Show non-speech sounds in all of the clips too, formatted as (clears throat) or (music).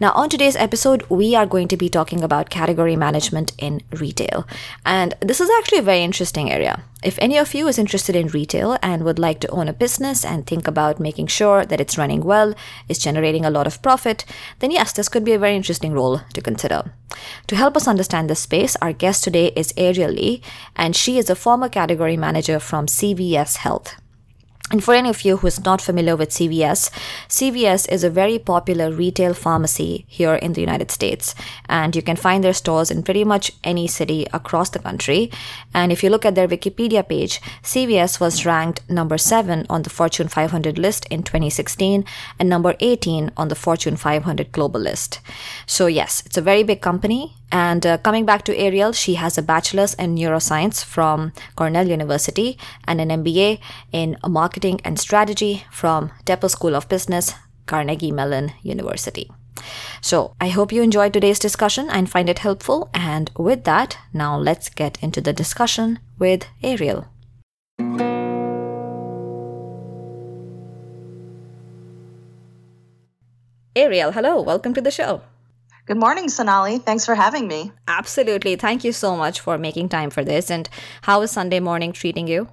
Now, on today's episode, we are going to be talking about category management in retail. And this is actually a very interesting area. If any of you is interested in retail and would like to own a business and think about making sure that it's running well, is generating a lot of profit, then yes, this could be a very interesting role to consider. To help us understand this space, our guest today is Ariel Lee, and she is a former category manager from CVS Health. And for any of you who is not familiar with CVS, CVS is a very popular retail pharmacy here in the United States. And you can find their stores in pretty much any city across the country. And if you look at their Wikipedia page, CVS was ranked number 7 on the Fortune 500 list in 2016 and number 18 on the Fortune 500 global list. So, yes, it's a very big company and uh, coming back to Ariel, she has a bachelor's in neuroscience from Cornell University and an MBA in marketing and strategy from Tepper School of Business, Carnegie Mellon University. So, I hope you enjoyed today's discussion and find it helpful. And with that, now let's get into the discussion with Ariel. Ariel, hello, welcome to the show. Good morning, Sonali. Thanks for having me. Absolutely. Thank you so much for making time for this. And how is Sunday morning treating you?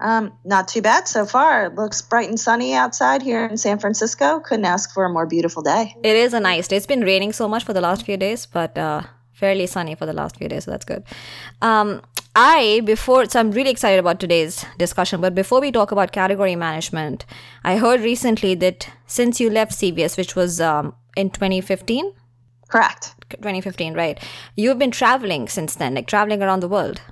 Um, not too bad so far. It looks bright and sunny outside here in San Francisco. Couldn't ask for a more beautiful day. It is a nice day. It's been raining so much for the last few days, but uh, fairly sunny for the last few days, so that's good. Um, I, before, so I'm really excited about today's discussion, but before we talk about category management, I heard recently that since you left CVS, which was um, in 2015, Correct. 2015, right. You've been traveling since then, like traveling around the world.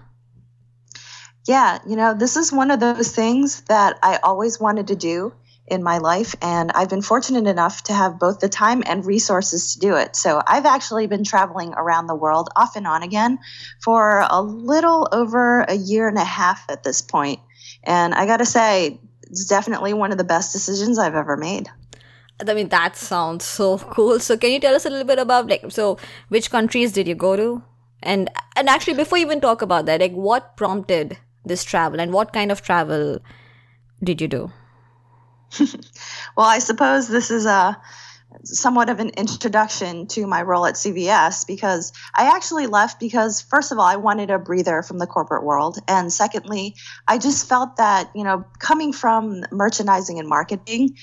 Yeah, you know, this is one of those things that I always wanted to do in my life. And I've been fortunate enough to have both the time and resources to do it. So I've actually been traveling around the world off and on again for a little over a year and a half at this point. And I got to say, it's definitely one of the best decisions I've ever made. I mean, that sounds so cool. So, can you tell us a little bit about like, so which countries did you go to, and and actually, before you even talk about that, like, what prompted this travel, and what kind of travel did you do? (laughs) well, I suppose this is a somewhat of an introduction to my role at CVS because I actually left because first of all I wanted a breather from the corporate world and secondly I just felt that you know coming from merchandising and marketing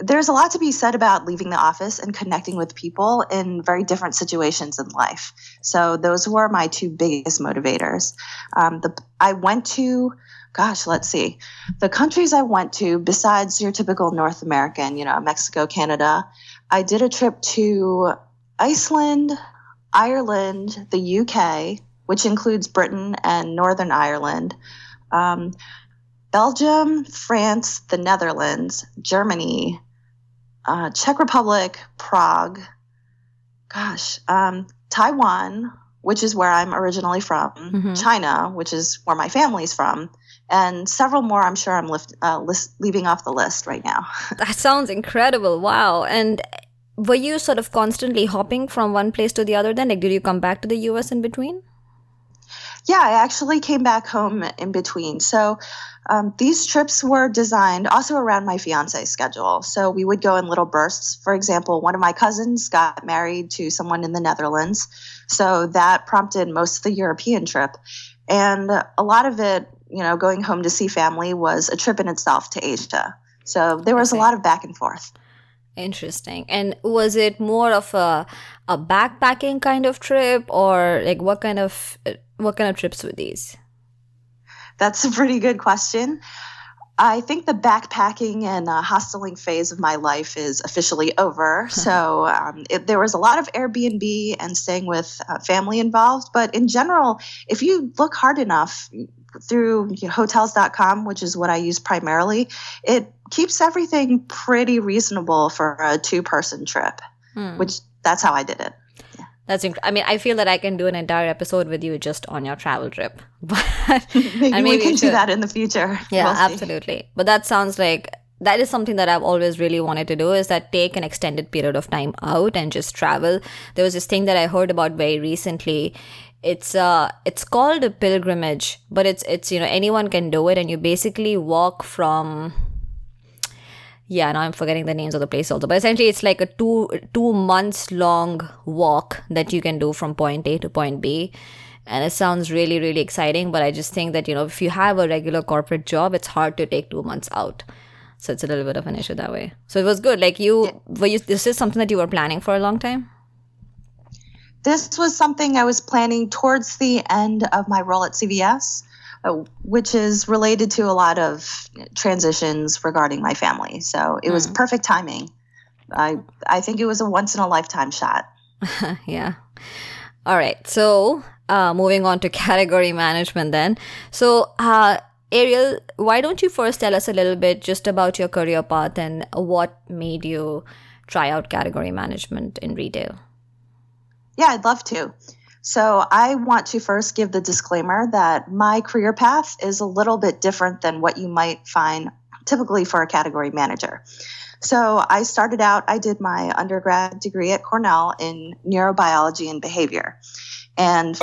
there's a lot to be said about leaving the office and connecting with people in very different situations in life. So those were my two biggest motivators. Um, the, I went to, gosh, let's see, the countries I went to besides your typical North American, you know, Mexico, Canada. I did a trip to Iceland, Ireland, the UK, which includes Britain and Northern Ireland. Um, Belgium, France, the Netherlands, Germany, uh, Czech Republic, Prague, gosh, um, Taiwan, which is where I'm originally from, mm-hmm. China, which is where my family's from, and several more I'm sure I'm lift, uh, list, leaving off the list right now. (laughs) that sounds incredible. Wow. And were you sort of constantly hopping from one place to the other then? Like, did you come back to the US in between? Yeah, I actually came back home in between. So um, these trips were designed also around my fiance's schedule. So we would go in little bursts. For example, one of my cousins got married to someone in the Netherlands. So that prompted most of the European trip. And a lot of it, you know, going home to see family was a trip in itself to Asia. So there was okay. a lot of back and forth. Interesting. And was it more of a a backpacking kind of trip or like what kind of what kind of trips were these? That's a pretty good question. I think the backpacking and uh, hosteling phase of my life is officially over. (laughs) so um, it, there was a lot of Airbnb and staying with uh, family involved. But in general, if you look hard enough through hotels.com, which is what I use primarily, it keeps everything pretty reasonable for a two person trip, hmm. which that's how I did it. That's inc- I mean, I feel that I can do an entire episode with you just on your travel trip. (laughs) But (laughs) maybe, maybe we can do that in the future. Yeah, we'll absolutely. But that sounds like that is something that I've always really wanted to do is that take an extended period of time out and just travel. There was this thing that I heard about very recently. It's uh it's called a pilgrimage, but it's it's you know anyone can do it and you basically walk from yeah now i'm forgetting the names of the place also but essentially it's like a two two months long walk that you can do from point a to point b. And it sounds really really exciting but i just think that you know if you have a regular corporate job it's hard to take two months out. So it's a little bit of an issue that way. So it was good. Like you were you this is something that you were planning for a long time this was something i was planning towards the end of my role at cvs uh, which is related to a lot of transitions regarding my family. So it mm. was hmm. perfect timing. I I think it was a once in a lifetime shot. (laughs) yeah. All right. So uh, moving on to (laughs) category management then. So uh, Ariel, why don't you first tell us a little bit just about your career path and what made you try out category management in retail? Yeah, I'd love to. So, I want to first give the disclaimer that my career path is a little bit different than what you might find typically for a category manager. So, I started out, I did my undergrad degree at Cornell in neurobiology and behavior. And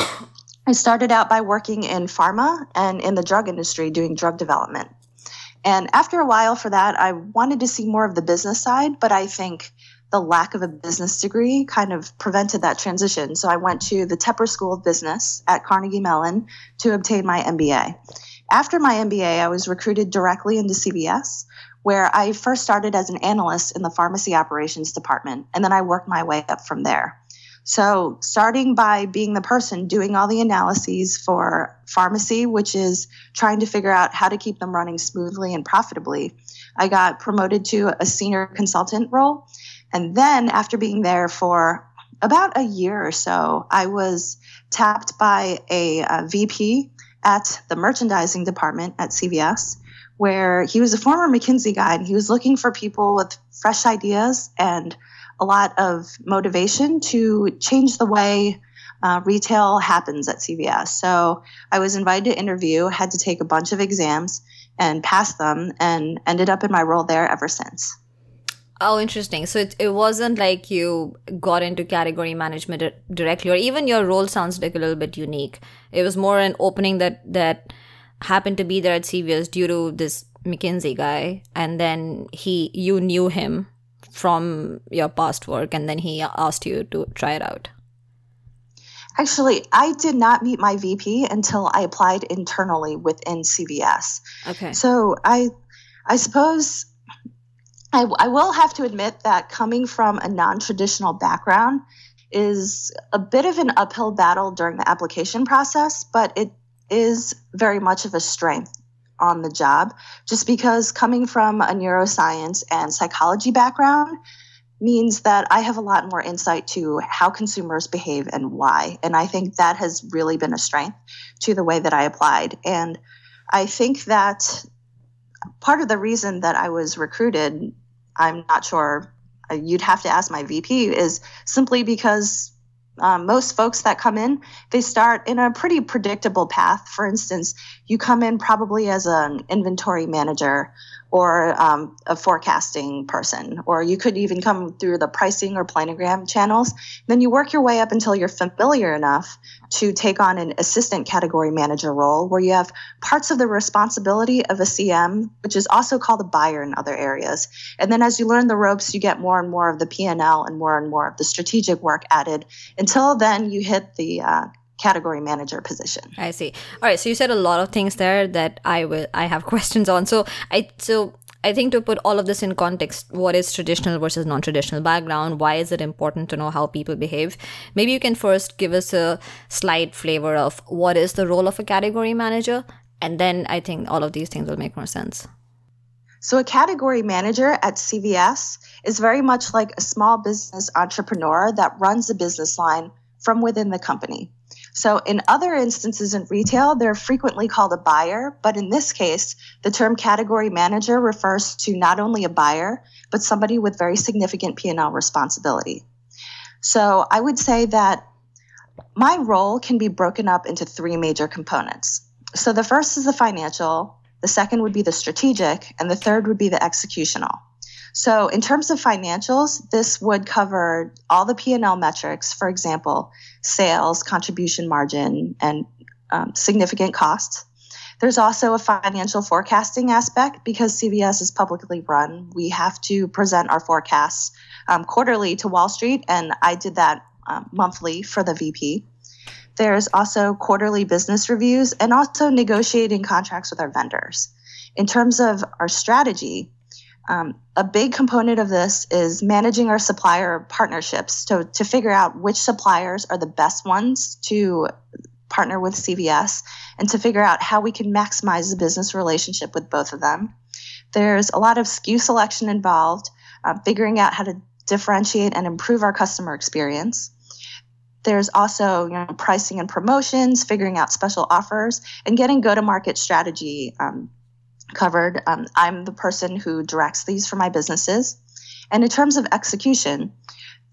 I started out by working in pharma and in the drug industry doing drug development. And after a while for that, I wanted to see more of the business side, but I think the lack of a business degree kind of prevented that transition. So I went to the Tepper School of Business at Carnegie Mellon to obtain my MBA. After my MBA, I was recruited directly into CVS, where I first started as an analyst in the pharmacy operations department, and then I worked my way up from there. So, starting by being the person doing all the analyses for pharmacy, which is trying to figure out how to keep them running smoothly and profitably, I got promoted to a senior consultant role. And then after being there for about a year or so, I was tapped by a, a VP at the merchandising department at CVS, where he was a former McKinsey guy and he was looking for people with fresh ideas and a lot of motivation to change the way uh, retail happens at CVS. So I was invited to interview, had to take a bunch of exams and pass them, and ended up in my role there ever since. Oh, interesting. So it, it wasn't like you got into category management directly, or even your role sounds like a little bit unique. It was more an opening that that happened to be there at CVS due to this McKinsey guy, and then he you knew him from your past work, and then he asked you to try it out. Actually, I did not meet my VP until I applied internally within CVS. Okay. So I I suppose I, I will have to admit that coming from a non traditional background is a bit of an uphill battle during the application process, but it is very much of a strength on the job just because coming from a neuroscience and psychology background means that I have a lot more insight to how consumers behave and why. And I think that has really been a strength to the way that I applied. And I think that part of the reason that I was recruited I'm not sure. Uh, you'd have to ask my VP. Is simply because um, most folks that come in, they start in a pretty predictable path. For instance, you come in probably as an inventory manager or um, a forecasting person, or you could even come through the pricing or planogram channels. Then you work your way up until you're familiar enough to take on an assistant category manager role where you have parts of the responsibility of a CM, which is also called a buyer in other areas. And then as you learn the ropes, you get more and more of the P&L and more and more of the strategic work added until then you hit the uh, category manager position. I see. All right, so you said a lot of things there that I will I have (laughs) questions on. So I so I think to put all of this in context, what is traditional versus non-traditional background? Why is it important to know how people behave? Maybe you can first give us a slight flavor of what is the role of a category manager, and then I think all of these things will make more sense. So, a category manager at CVS is very much like a small business entrepreneur that runs a business line from within the company. So, in other instances in retail, they're frequently called a buyer, but in this case, the term category manager refers to not only a buyer, but somebody with very significant P&L responsibility. So, I would say that my role can be broken up into three major components. So the first is the financial, the second would be the strategic, and the third would be the executional. So in terms of financials, this would cover all the P&L metrics, for example, sales, contribution margin, and um, significant costs. There's also a financial forecasting aspect because CVS is publicly run. We have to present our forecasts um, quarterly to Wall Street, and I did that um, monthly for the VP. There's also quarterly business reviews and also negotiating contracts with our vendors. In terms of our strategy, um, a big component of this is managing our supplier partnerships to, to figure out which suppliers are the best ones to partner with CVS and to figure out how we can maximize the business relationship with both of them. There's a lot of SKU selection involved, uh, figuring out how to differentiate and improve our customer experience. There's also you know, pricing and promotions, figuring out special offers, and getting go to market strategy um, covered. Um, I'm the person who directs these for my businesses. And in terms of execution,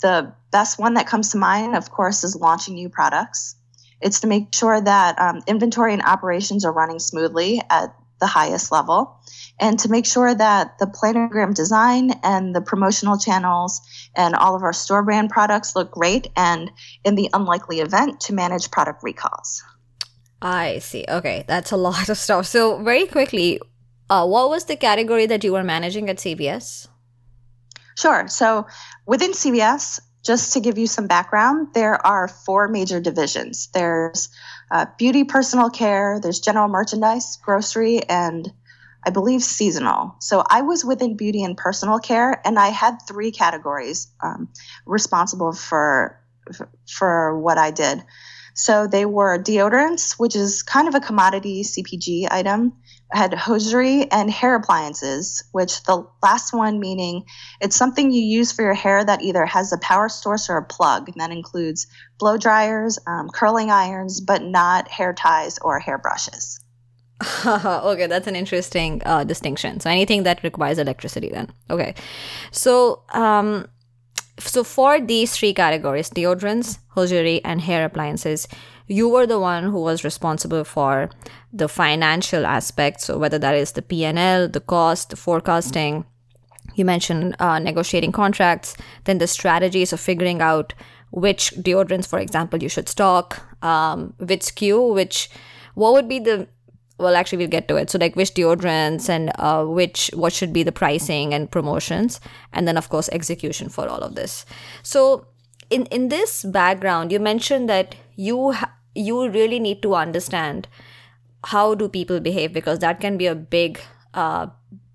the best one that comes to mind, of course, is launching new products. It's to make sure that um, inventory and operations are running smoothly at the highest level and to make sure that the planogram design and the promotional channels and all of our store brand products look great and in the unlikely event to manage product recalls. I see. Okay, that's a lot of stuff. So, very quickly, uh, what was the category that you were managing at CVS? Sure. So, within CVS, just to give you some background, there are four major divisions. There's uh, beauty, personal care, there's general merchandise, grocery, and I believe seasonal. So I was within beauty and personal care, and I had three categories um, responsible for for what I did. So they were deodorants, which is kind of a commodity CPG item. Had hosiery and hair appliances, which the last one meaning it's something you use for your hair that either has a power source or a plug. And that includes blow dryers, um, curling irons, but not hair ties or hair brushes. (laughs) okay, that's an interesting uh, distinction. So anything that requires electricity, then okay. So um, so for these three categories, deodorants, hosiery, and hair appliances, you were the one who was responsible for the financial aspects. So whether that is the P&L, the cost, the forecasting. You mentioned uh, negotiating contracts, then the strategies of figuring out which deodorants, for example, you should stock, um, which SKU, which what would be the well actually we'll get to it so like which deodorants and uh, which what should be the pricing and promotions and then of course execution for all of this so in in this background you mentioned that you ha- you really need to understand how do people behave because that can be a big uh,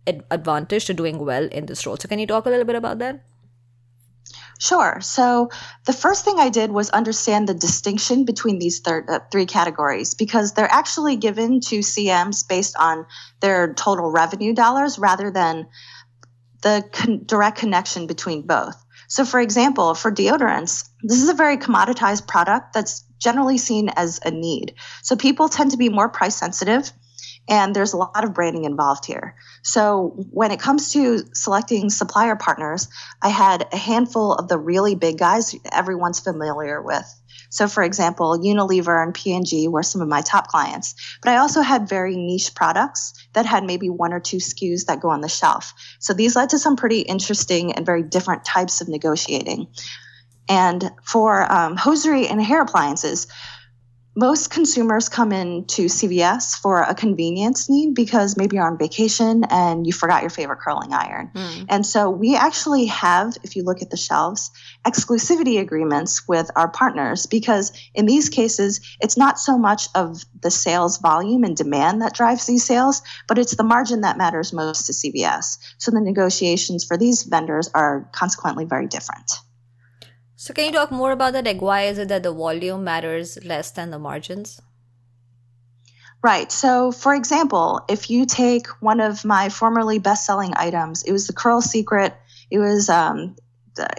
ad- advantage to doing well in this role so can you talk a little bit about that Sure. So the first thing I did was understand the distinction between these thir- uh, three categories because they're actually given to CMs based on their total revenue dollars rather than the con- direct connection between both. So, for example, for deodorants, this is a very commoditized product that's generally seen as a need. So, people tend to be more price sensitive and there's a lot of branding involved here. So when it comes to selecting supplier partners, I had a handful of the really big guys everyone's familiar with. So for example, Unilever and P&G were some of my top clients, but I also had very niche products that had maybe one or two SKUs that go on the shelf. So these led to some pretty interesting and very different types of negotiating. And for um, hosiery and hair appliances, most consumers come in to CVS for a convenience need because maybe you're on vacation and you forgot your favorite curling iron. Mm. And so we actually have, if you look at the shelves, exclusivity agreements with our partners because in these cases, it's not so much of the sales volume and demand that drives these sales, but it's the margin that matters most to CVS. So the negotiations for these vendors are consequently very different. So can you talk more about that? Like why is it that the volume matters less than the margins? Right. So, for example, if you take one of my formerly best-selling items, it was the Curl Secret. It was um,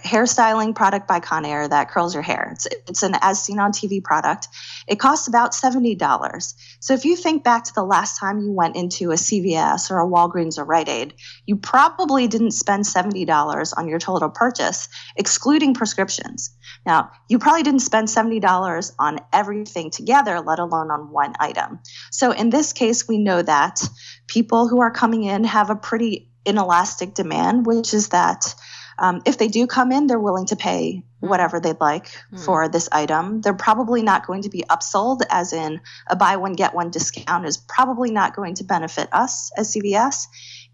hairstyling product by Conair that curls your hair. It's, it's an as seen on TV product. It costs about $70. So if you think back to the last time you went into a CVS or a Walgreens or Rite Aid, you probably didn't spend $70 on your total purchase, excluding prescriptions. Now, you probably didn't spend $70 on everything together, let alone on one item. So in this case, we know that people who are coming in have a pretty inelastic demand, which is that um, if they do come in, they're willing to pay whatever they'd like mm. for this item. They're probably not going to be upsold, as in a buy one, get one discount is probably not going to benefit us as CVS.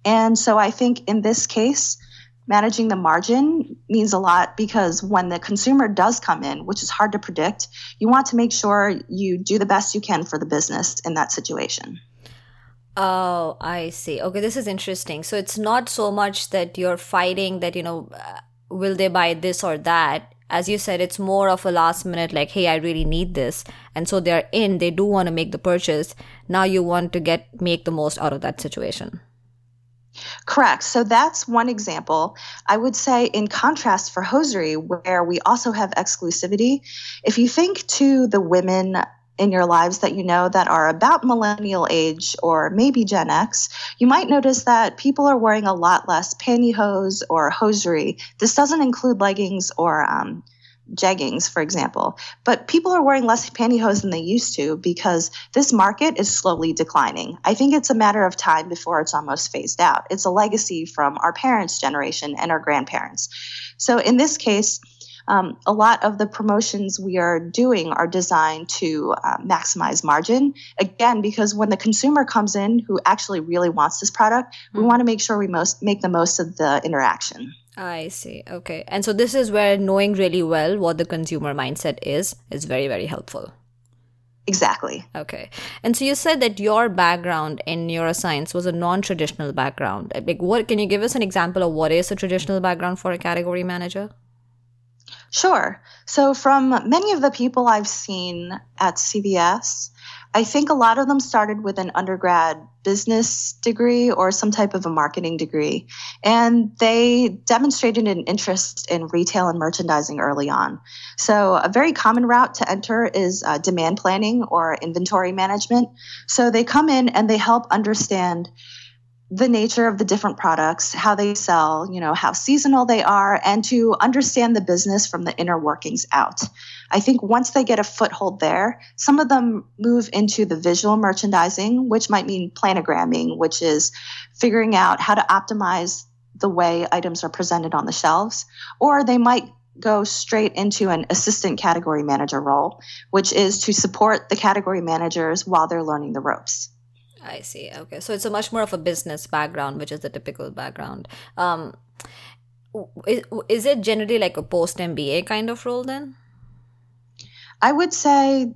And so I think in this case, managing the margin means a lot because when the consumer does come in, which is hard to predict, you want to make sure you do the best you can for the business in that situation. Oh, I see. Okay, this is interesting. So it's not so much that you're fighting that, you know, uh, will they buy this or that? As you said, it's more of a last minute, like, hey, I really need this. And so they're in, they do want to make the purchase. Now you want to get, make the most out of that situation. Correct. So that's one example. I would say, in contrast, for hosiery, where we also have exclusivity, if you think to the women in your lives that you know that are about millennial age or maybe Gen X, you might notice that people are wearing a lot less pantyhose or hosiery. This doesn't include leggings or um, jeggings, for example. But people are wearing less pantyhose than they used to because this market is slowly declining. I think it's a matter of time before it's almost phased out. It's a legacy from our parents' generation and our grandparents. So in this case, um, a lot of the promotions we are doing are designed to uh, maximize margin. Again, because when the consumer comes in who actually really wants this product, mm-hmm. we want to make sure we most make the most of the interaction. I see. Okay. And so this is where knowing really well what the consumer mindset is is very very helpful. Exactly. Okay. And so you said that your background in neuroscience was a non-traditional background. Like what can you give us an example of what is a traditional background for a category manager? Sure. So, from many of the people I've seen at CVS, I think a lot of them started with an undergrad business degree or some type of a marketing degree. And they demonstrated an interest in retail and merchandising early on. So, a very common route to enter is uh, demand planning or inventory management. So, they come in and they help understand the nature of the different products, how they sell, you know, how seasonal they are, and to understand the business from the inner workings out. I think once they get a foothold there, some of them move into the visual merchandising, which might mean planogramming, which is figuring out how to optimize the way items are presented on the shelves, or they might go straight into an assistant category manager role, which is to support the category managers while they're learning the ropes. I see. Okay, so it's a much more of a business background, which is the typical background. Um, is, is it generally like a post MBA kind of role then? I would say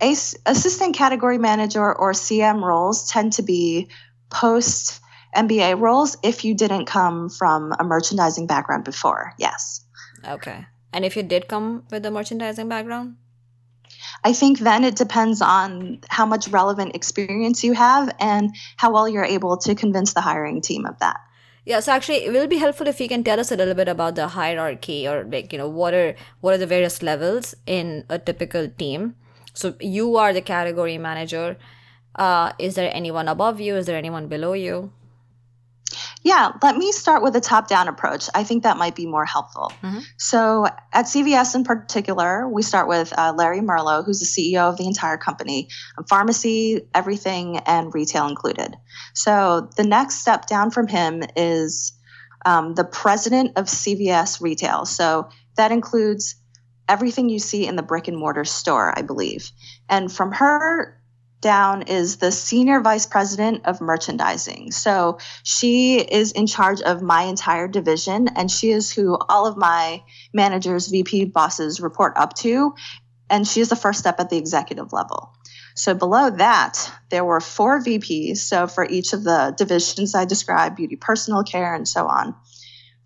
assistant category manager or CM roles tend to be post MBA roles if you didn't come from a merchandising background before. Yes. Okay. And if you did come with a merchandising background? I think then it depends on how much relevant experience you have and how well you're able to convince the hiring team of that. Yeah, so actually it will be helpful if you can tell us a little bit about the hierarchy or like, you know, what are what are the various levels in a typical team. So you are the category manager. Uh, is there anyone above you? Is there anyone below you? Yeah, let me start with a top down approach. I think that might be more helpful. Mm-hmm. So, at CVS in particular, we start with uh, Larry Merlo, who's the CEO of the entire company, pharmacy, everything, and retail included. So, the next step down from him is um, the president of CVS retail. So, that includes everything you see in the brick and mortar store, I believe. And from her down is the senior vice president of merchandising. So she is in charge of my entire division, and she is who all of my managers, VP bosses report up to. And she is the first step at the executive level. So below that, there were four VPs. So for each of the divisions I described, beauty, personal care, and so on.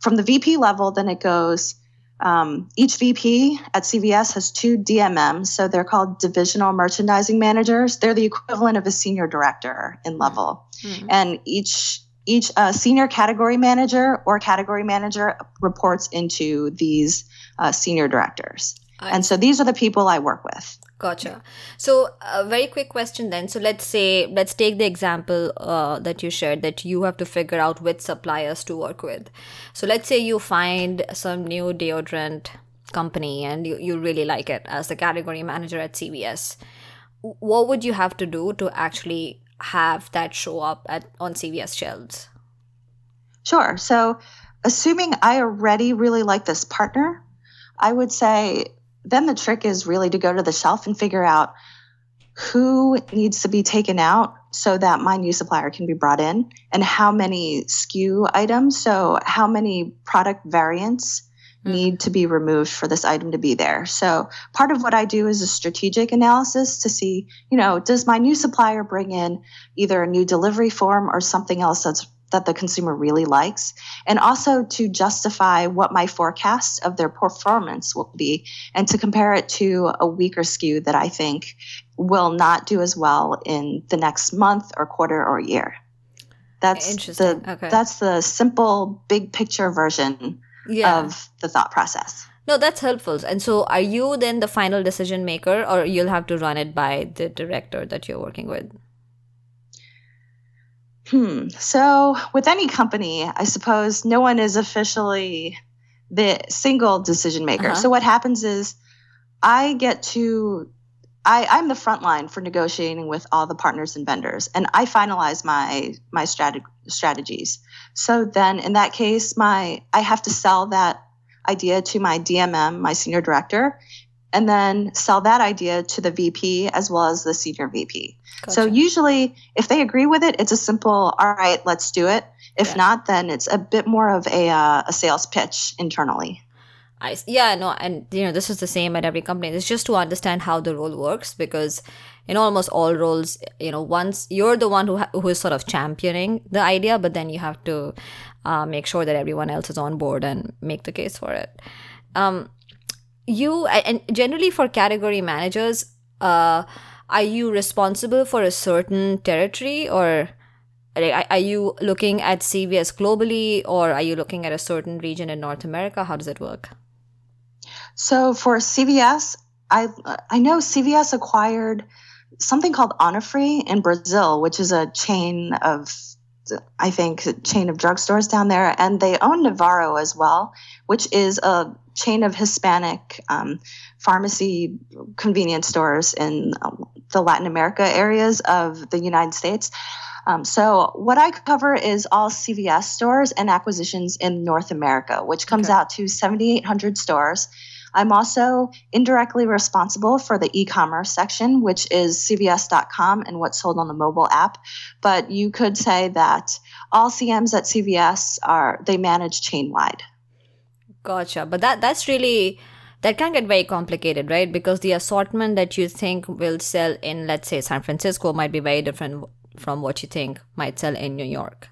From the VP level, then it goes um, each VP at CVS has two DMMs, so they're called divisional merchandising managers. They're the equivalent of a senior director in level, mm-hmm. and each each uh, senior category manager or category manager reports into these uh, senior directors. I and so these are the people I work with. Gotcha. So, a very quick question then. So, let's say, let's take the example uh, that you shared that you have to figure out which suppliers to work with. So, let's say you find some new deodorant company and you, you really like it as the category manager at CVS, what would you have to do to actually have that show up at on CVS shelves? Sure. So, assuming I already really like this partner, I would say then the trick is really to go to the shelf and figure out who needs to be taken out so that my new supplier can be brought in and how many SKU items, so how many product variants mm. need to be removed for this item to be there. So part of what I do is a strategic analysis to see, you know, does my new supplier bring in either a new delivery form or something else that's that the consumer really likes, and also to justify what my forecast of their performance will be, and to compare it to a weaker SKU that I think will not do as well in the next month or quarter or year. That's the okay. that's the simple big picture version yeah. of the thought process. No, that's helpful. And so, are you then the final decision maker, or you'll have to run it by the director that you're working with? Hmm. So, with any company, I suppose no one is officially the single decision maker. Uh-huh. So, what happens is I get to, I, I'm the front line for negotiating with all the partners and vendors, and I finalize my my strat- strategies. So then, in that case, my I have to sell that idea to my DMM, my senior director, and then sell that idea to the VP as well as the senior VP. Gotcha. So usually, if they agree with it, it's a simple, all right, let's do it. If yeah. not, then it's a bit more of a, uh, a sales pitch internally. I, yeah, no, and you know, this is the same at every company. It's just to understand how the role works because in almost all roles, you know, once you're the one who ha- who is sort of championing the idea, but then you have to uh, make sure that everyone else is on board and make the case for it. Um, you and generally for category managers uh, are you responsible for a certain territory or are you looking at cvs globally or are you looking at a certain region in north america? How does it work? So for cvs i i know cvs acquired something called Onofre in brazil which is a chain of I think, chain of drugstores down there, and they own Navarro as well, which is a chain of Hispanic um, pharmacy convenience stores in um, the Latin America areas of the United States. Um, so, what I cover is all CVS stores and acquisitions in North America, which comes okay. out to 7,800 stores. I'm also indirectly responsible for the e commerce section, which is CVS.com and what's sold on the mobile app. But you could say that all CMs at CVS are, they manage chain wide. Gotcha. But that that's really that can get very complicated, right? Because the assortment that you think will sell in, let's say, San Francisco might be very different from what you think might sell in New York.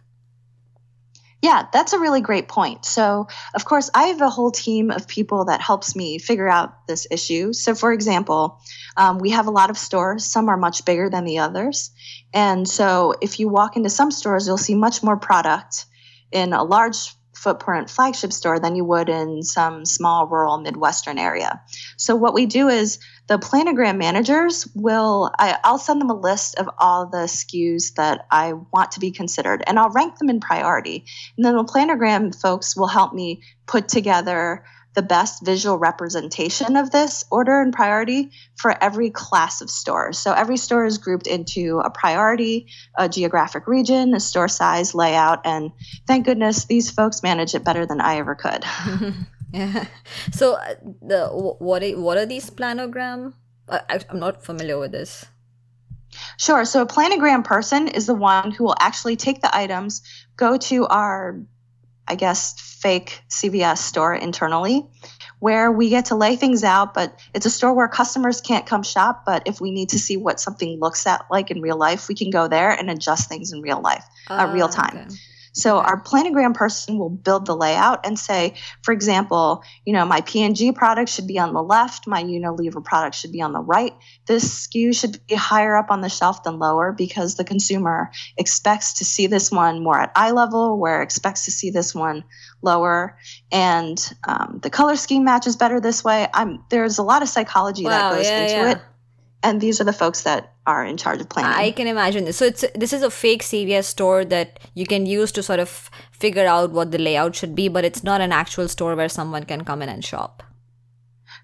Yeah, that's a really great point. So, of course, I have a whole team of people that helps me figure out this issue. So, for example, um, we have a lot of stores. Some are much bigger than the others. And so, if you walk into some stores, you'll see much more product in a large footprint flagship store than you would in some small rural Midwestern area. So, what we do is the planogram managers will, I, will send them a list of all the SKUs that I want to be considered, and I'll rank them in priority. And then the planogram folks will help me put together the best visual representation of this order and priority for every class of stores. So every store is grouped into a priority, a geographic region, a store size, layout, and thank goodness these folks manage it better than I ever could. (laughs) yeah. (laughs) So uh, the what are, what are these planogram? I, I'm not familiar with this. Sure. So a planogram person is the one who will actually take the items, go to our I guess, fake CVS store internally where we get to lay things out, but it's a store where customers can't come shop. But if we need to see what something looks at like in real life, we can go there and adjust things in real life, uh, uh, real time. Okay. So our planogram person will build the layout and say, for example, you know, my P&G product should be on the left, my Unilever product should be on the right. This SKU should be higher up on the shelf than lower because the consumer expects to see this one more at eye level, where expects to see this one lower, and um, the color scheme matches better this way. I'm there's a lot of psychology wow, that goes yeah, into yeah. it and these are the folks that are in charge of planning. I can imagine this. So it's this is a fake CVS store that you can use to sort of figure out what the layout should be, but it's not an actual store where someone can come in and shop.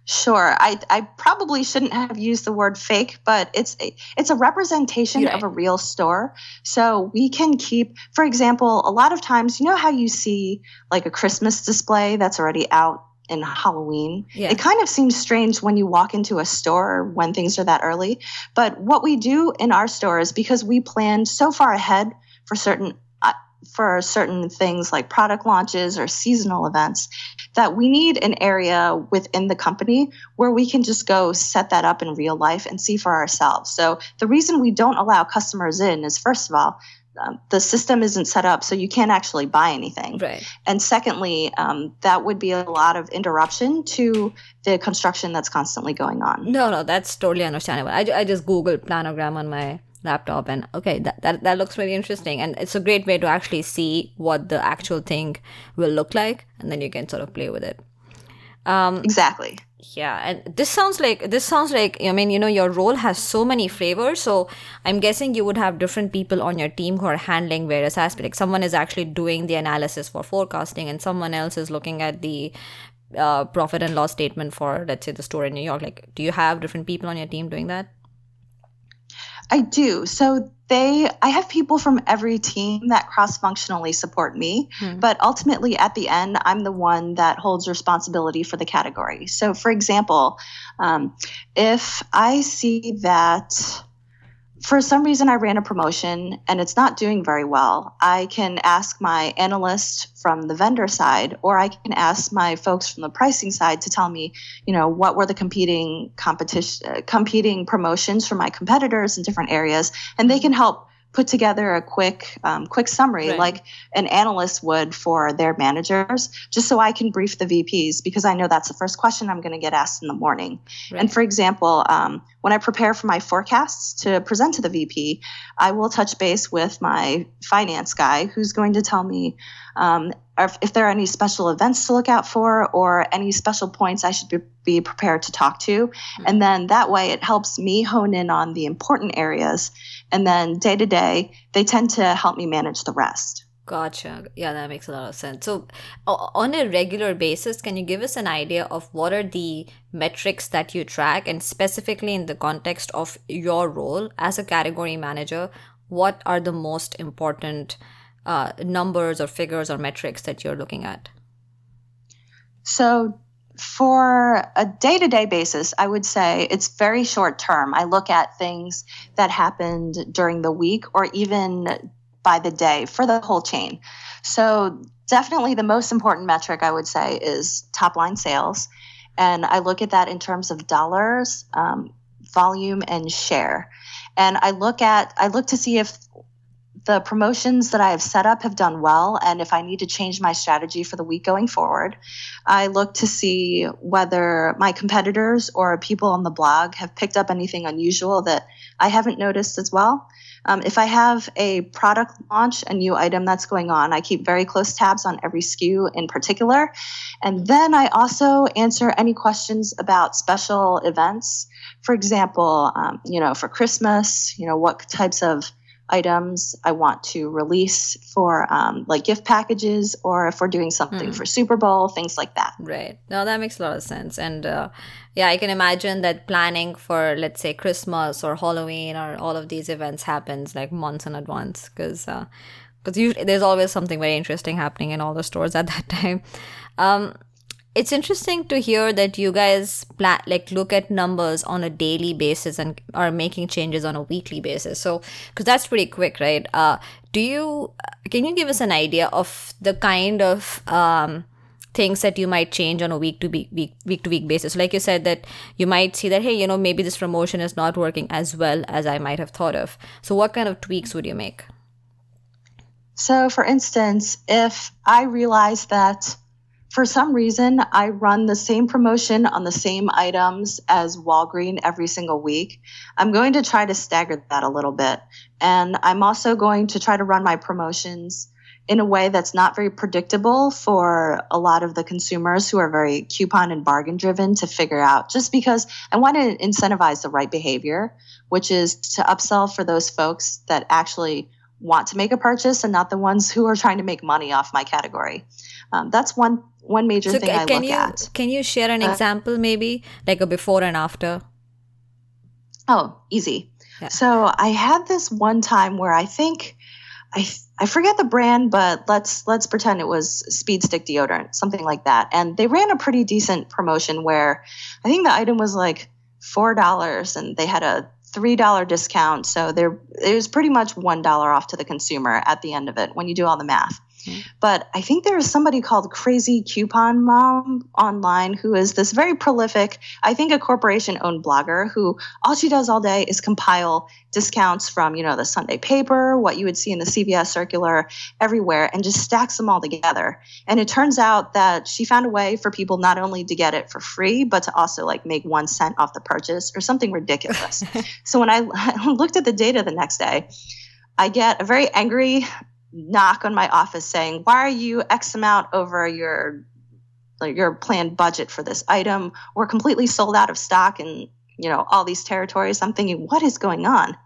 Sure. I, I probably shouldn't have used the word fake, but it's a, it's a representation right. of a real store. So we can keep, for example, a lot of times, you know how you see like a Christmas display that's already out in Halloween. Yeah. It kind of seems strange when you walk into a store when things are that early. But what we do in our store is because we plan so far ahead for certain uh, for certain things like product launches or seasonal events that we need an area within the company where we can just go set that up in real life and see for ourselves. So the reason we don't allow customers in is first of all, um, the system isn't set up so you can't actually buy anything. Right. And secondly, um, that would be a lot of interruption to the construction that's constantly going on. No, no, that's totally understandable. I, I just Googled planogram on my laptop and okay that, that that looks really interesting and it's a great way to actually see what the actual thing will look like and then you can sort of play with it um exactly. Yeah and this sounds like this sounds like i mean you know your role has so many flavors so i'm guessing you would have different people on your team who are handling various aspects. Like someone is actually doing the analysis for forecasting and someone else is looking at the uh, profit and loss statement for let's say the store in new york. Like do you have different people on your team doing that I do. So they I have people from every team that cross-functionally support me, hmm. but ultimately at the end I'm the one that holds responsibility for the category. So for example, um, if I see that for some reason I ran a promotion and it's not doing very well, I can ask my analyst from the vendor side, or I can ask my folks from the pricing side to tell me, you know, what were the competing competition, uh, competing promotions for my competitors in different areas, and they can help put together a quick um, quick summary right. like an analyst would for their managers just so i can brief the vps because i know that's the first question i'm going to get asked in the morning right. and for example um, when i prepare for my forecasts to present to the vp i will touch base with my finance guy who's going to tell me um, if, if, there are any special events to look out for or any special points I should be, be prepared to talk to. Mm-hmm. And then that way it helps me hone in on the important areas. And then day to day, they tend to help me manage the rest. Gotcha. Yeah, that makes a lot of sense. So, on a regular basis, can you give us an idea of what are the metrics that you track, and specifically in the context of your role as a category manager, what are the most important uh, numbers or figures or metrics that you're looking at? So, for a day to day basis, I would say it's very short term. I look at things that happened during the week or even by the day for the whole chain. So, definitely the most important metric I would say is top line sales. And I look at that in terms of dollars, um, volume, and share. And I look at I look to see if the promotions that I have set up have done well. And if I need to change my strategy for the week going forward, I look to see whether my competitors or people on the blog have picked up anything unusual that I haven't noticed as well. Um, if I have a product launch, a new item that's going on, I keep very close tabs on every SKU in particular. And then I also answer any questions about special events. For example, um, you know, for Christmas, you know, what types of items I want to release for um, like gift packages or if we're doing something mm. for Super Bowl, things like that. Right. No, that makes a lot of sense. And uh, yeah, I can imagine that planning for, let's say, Christmas or Halloween or all of these events happens like months in advance because. Uh, because there's always something very interesting happening in all the stores at that (laughs) time. Um, it's interesting to hear that you guys plan, like look at numbers on a daily basis and are making changes on a weekly basis. So because that's pretty quick right? Uh, do you can you give us an idea of the kind of um, things that you might change on a week to week, week week to week basis? Like you said that you might see that hey you know maybe this promotion is not working as well as i might have thought of. So what kind of tweaks would you make? So for instance if i realize that for some reason, I run the same promotion on the same items as Walgreen every single week. I'm going to try to stagger that a little bit. And I'm also going to try to run my promotions in a way that's not very predictable for a lot of the consumers who are very coupon and bargain driven to figure out just because I want to incentivize the right behavior, which is to upsell for those folks that actually want to make a purchase and not the ones who are trying to make money off my category. Um, that's one one major So thing ca- I can look you at. can you share an Uh, example maybe like a before and after? Oh, easy. Yeah. So I had this one time where I think I I forget the brand, but let's let's pretend it was Speed Stick deodorant, something like that. And they ran a pretty decent promotion where I think the item was like four dollars, and they had a three dollar discount. So there it was pretty much one dollar off to the consumer at the end of it when you do all the math. Mhm. But I think there is somebody called Crazy Coupon Mom online who is this very prolific, I think a corporation owned blogger who all she does all day is compile discounts from, you know, the Sunday paper, what you would see in the CVS circular, everywhere, and just stacks them all together. And it turns out that she found a way for people not only to get it for free, but to also like make one cent off the purchase or something ridiculous. (laughs) so when I (laughs) looked at the data the next day, I get a very angry knock on my office saying, "Why are you X amount over your like your planned budget for this item? We're completely sold out of stock in you know all these territories." I'm thinking, "What is going on?"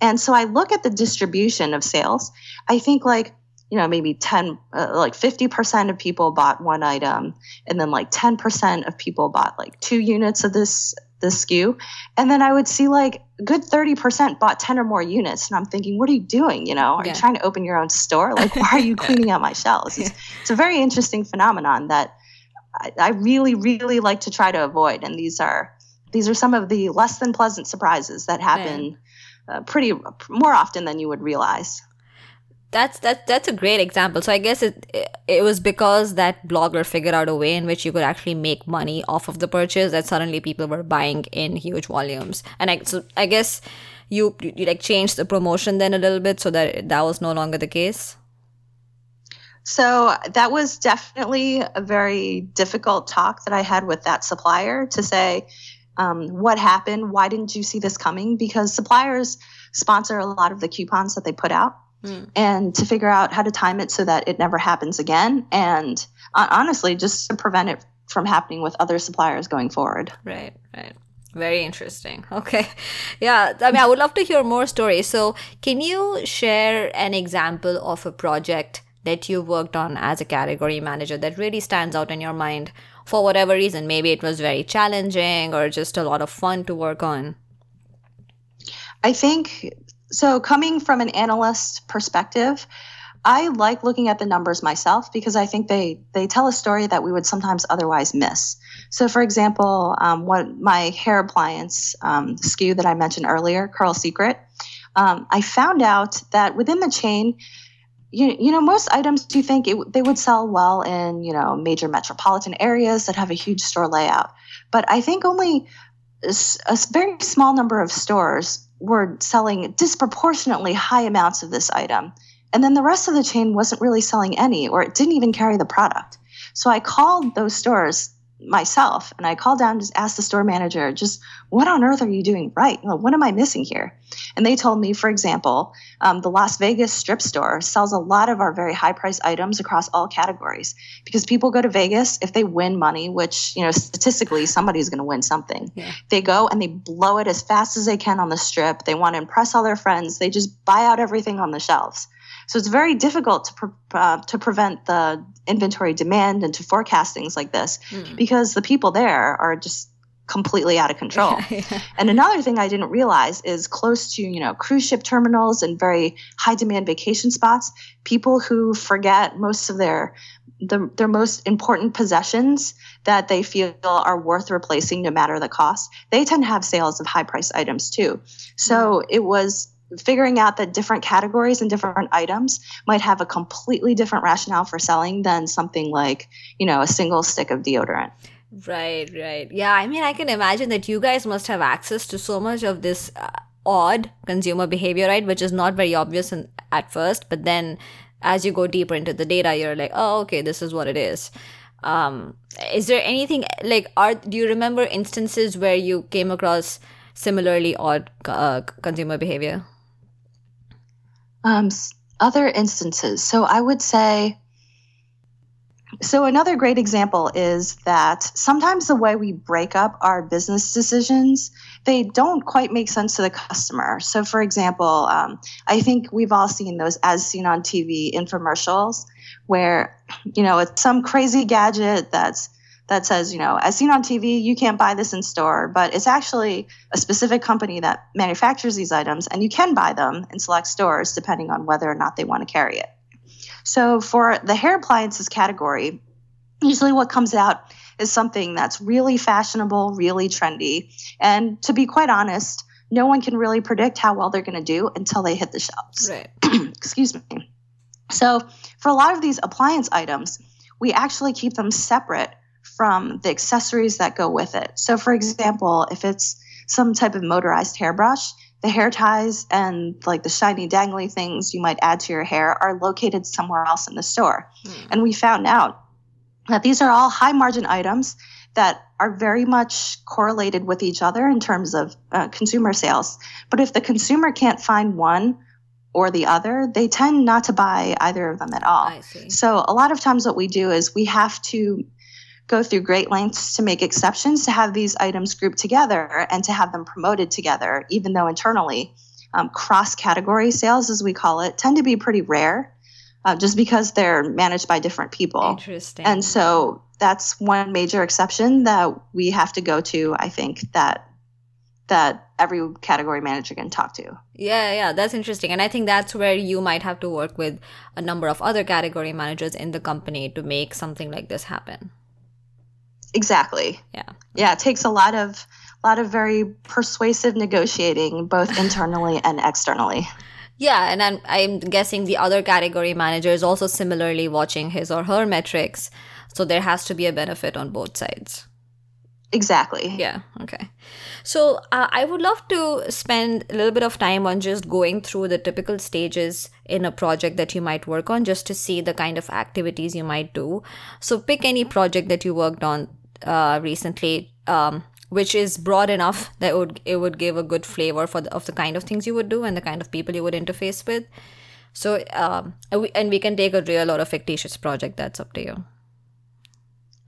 And so I look at the distribution of sales. I think like you know maybe 10 uh, like 50% of people bought one item and then like 10% of people bought like two units of this this SKU and then I would see like a good 30% bought 10 or more units. And I'm thinking what are you doing? You know are Yeah. you trying to open your own store? Like why are you (laughs) cleaning out my shelves? It's, (laughs) it's a very interesting phenomenon that I, I really really like to try to avoid. And these are these are some of the less than pleasant surprises that happen uh, pretty more often than you would realize That's that's that's a great example. So I guess it it was because that blogger figured out a way in which you could actually make money off of the purchase that suddenly people were buying in huge volumes. And I so I guess you you like changed the promotion then a little bit so that that was no longer the case. So that was definitely a very difficult talk that I had with that supplier to say, um, what happened? Why didn't you see this coming? Because suppliers sponsor a lot of the coupons that they put out. Mm. And to figure out how to time it so that it never happens again. And uh, honestly, just to prevent it from happening with other suppliers going forward. Right, right. Very interesting. (laughs) Okay. Yeah, I mean, I would love to hear more stories. So, can you share an example of a project that you worked on as a category manager that really stands out in your mind for whatever reason? Maybe it was very challenging or just a lot of fun to work on. I think so. Coming from an analyst perspective, I like looking at the numbers myself because I think they they tell a story that we would sometimes otherwise miss. So, for example, um, what my hair appliance um, SKU that I mentioned earlier, Curl Secret, um, I found out that within the chain. You, you know most items you think it, they would sell well in you know major metropolitan areas that have a huge store layout but i think only a very small number of stores were selling disproportionately high amounts of this item. And then the rest of the chain wasn't really selling any, or it didn't even carry the product. So I called those stores myself and I called down just asked the store manager, just what on earth are you doing right? What am I missing here? And they told me, for example, um, the Las Vegas strip store sells a lot of our very high price items across all categories because people go to Vegas if they win money, which, you know, statistically somebody's going to win something. Yeah. They go and they blow it as fast as they can on the strip. They want to impress all their friends. They just buy out everything on the shelves. So it's very difficult to pre- uh, to prevent the inventory demand and to forecast things like this Mm. because the people there are just completely out of control. (laughs) And another thing I didn't realize is close to, you know, cruise ship terminals and very high demand vacation spots, people who forget most of their the, their most important possessions that they feel are worth replacing no matter the cost, they tend to have sales of high price items too. So it was figuring out that different categories and different items might have a completely different rationale for selling than something like, you know, a single stick of deodorant. Right, right. Yeah, I mean, I can imagine that you guys must have access to so much of this uh, odd consumer behavior, right? Which is not very obvious in, at first, but then as you go deeper into the data, you're like, oh, okay, this is what it is. Um, is there anything like, are do you remember instances where you came across similarly odd uh, consumer behavior? Um, other instances. So I would say so another great example is that sometimes the way we break up our business decisions they don't quite make sense to the customer so for example um, i think we've all seen those as seen on tv infomercials where you know it's some crazy gadget that's that says, you know, as seen on TV, you can't buy this in store, but it's actually a specific company that manufactures these items, and you can buy them in select stores depending on whether or not they want to carry it. So for the hair appliances category, usually what comes out is something that's really fashionable, really trendy. And to be quite honest, no one can really predict how well they're going to do until they hit the shelves. Right. (clears throat) Excuse me. So, for a lot of these appliance items, we actually keep them separate from the accessories that go with it. So, for example, if it's some type of motorized hairbrush, the hair ties and like the shiny dangly things you might add to your hair are located somewhere else in the store. Mm. And we found out that these are all high margin items that are very much correlated with each other in terms of uh, consumer sales. But if the consumer can't find one or the other, they tend not to buy either of them at all. So a lot of times what we do is we have to go through great lengths to make exceptions to have these items grouped together and to have them promoted together, even though internally um, cross category sales, as we call it, tend to be pretty rare. Uh, just because they're managed by different people. Interesting. And so that's one major exception that we have to go to. I think that that every category manager can talk to. Yeah, yeah, that's interesting. And I think that's where you might have to work with a number of other category managers in the company to make something like this happen. Exactly. Yeah. Yeah, it takes a lot of a lot of very persuasive negotiating both internally and externally. Yeah, and I'm I'm guessing the other category manager is also similarly watching his or her metrics, so there has to be a benefit on both sides. Exactly. Yeah. Okay. So uh, I would love to spend a little bit of time on just going through the typical stages in a project that you might work on, just to see the kind of activities you might do. So pick any project that you worked on uh, recently, um, which is broad enough that would it would give a good flavor for the, of the kind of things you would do and the kind of people you would interface with. So um, and, we, and we can take a real or a fictitious project. That's up to you.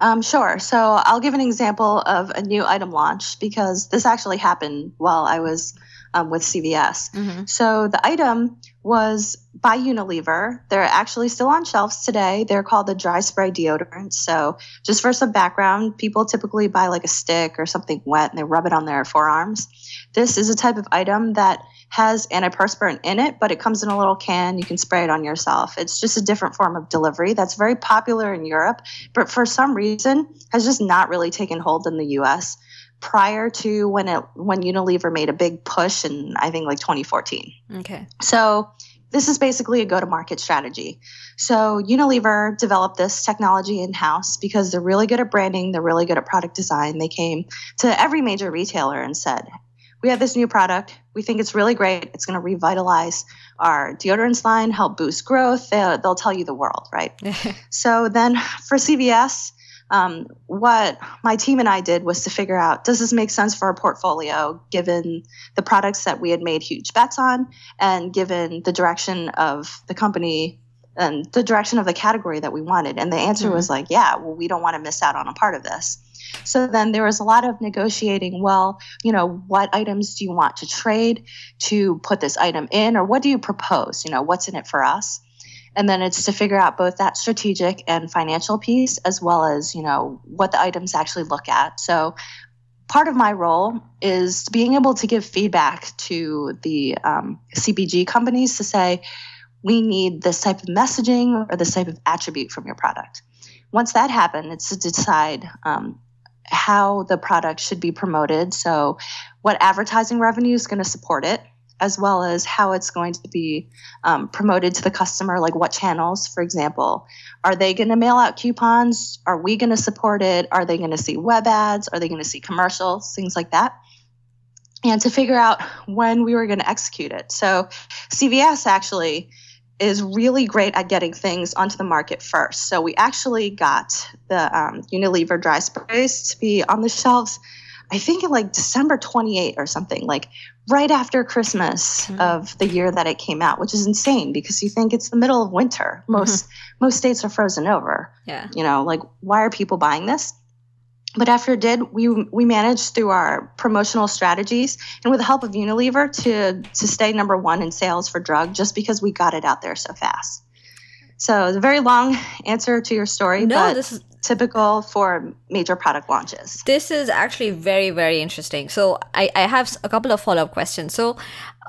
Um, sure. So I'll give an example of a new item launch because this actually happened while I was um, with CVS. Mm-hmm. So the item was by Unilever. They're actually still on shelves today. They're called the dry spray deodorant. So just for some background, people typically buy like a stick or something wet and they rub it on their forearms. This is a type of item that has antiperspirant in it, but it comes in a little can. You can spray it on yourself. It's just a different form of delivery that's very popular in Europe, but for some reason has just not really taken hold in the US prior to when it when Unilever made a big push in I think like 2014. Okay. So this is basically a go to market strategy. So Unilever developed this technology in house because they're really good at branding, they're really good at product design. They came to every major retailer and said, "We have this new product. We think it's really great. It's going to revitalize our deodorants line, help boost growth. They'll, they'll tell you the world, right?" (laughs) so then for CVS, um, what my team and I did was to figure out does this make sense for our portfolio given the products that we had made huge bets on and given the direction of the company and the direction of the category that we wanted. And the answer mm-hmm. was like, yeah, well, we don't want to miss out on a part of this. So then there was a lot of negotiating. Well, you know, what items do you want to trade to put this item in, or what do you propose? You know, what's in it for us? And then it's to figure out both that strategic and financial piece as well as you know what the items actually look at. So part of my role is being able to give feedback to the um, cpg companies to say we need this type of messaging or this type of attribute from your product. Once that happens it's to decide um, how the product should be promoted. So what advertising revenue is going to support it as well as how it's going to be um, promoted to the customer, like what channels, for example. Are they going to mail out coupons? Are we going to support it? Are they going to see web ads? Are they going to see commercials? Things like that. And to figure out when we were going to execute it. So CVS actually is really great at getting things onto the market first. So we actually got the um, Unilever dry sprays to be on the shelves I think in like December 28 or something, like right after Christmas mm-hmm. of the year that it came out, which is insane because you think it's the middle of winter. Mm-hmm. Most mm-hmm. most states are frozen over. Yeah. You know, like why are people buying this? But after it did, we we managed through our promotional strategies and with the help of Unilever to to stay number one in sales for drug just because we got it out there so fast. So it's a very long answer to your story, no, but this is typical for major product launches. This is actually very, very interesting. So I, I have a couple of follow-up questions. So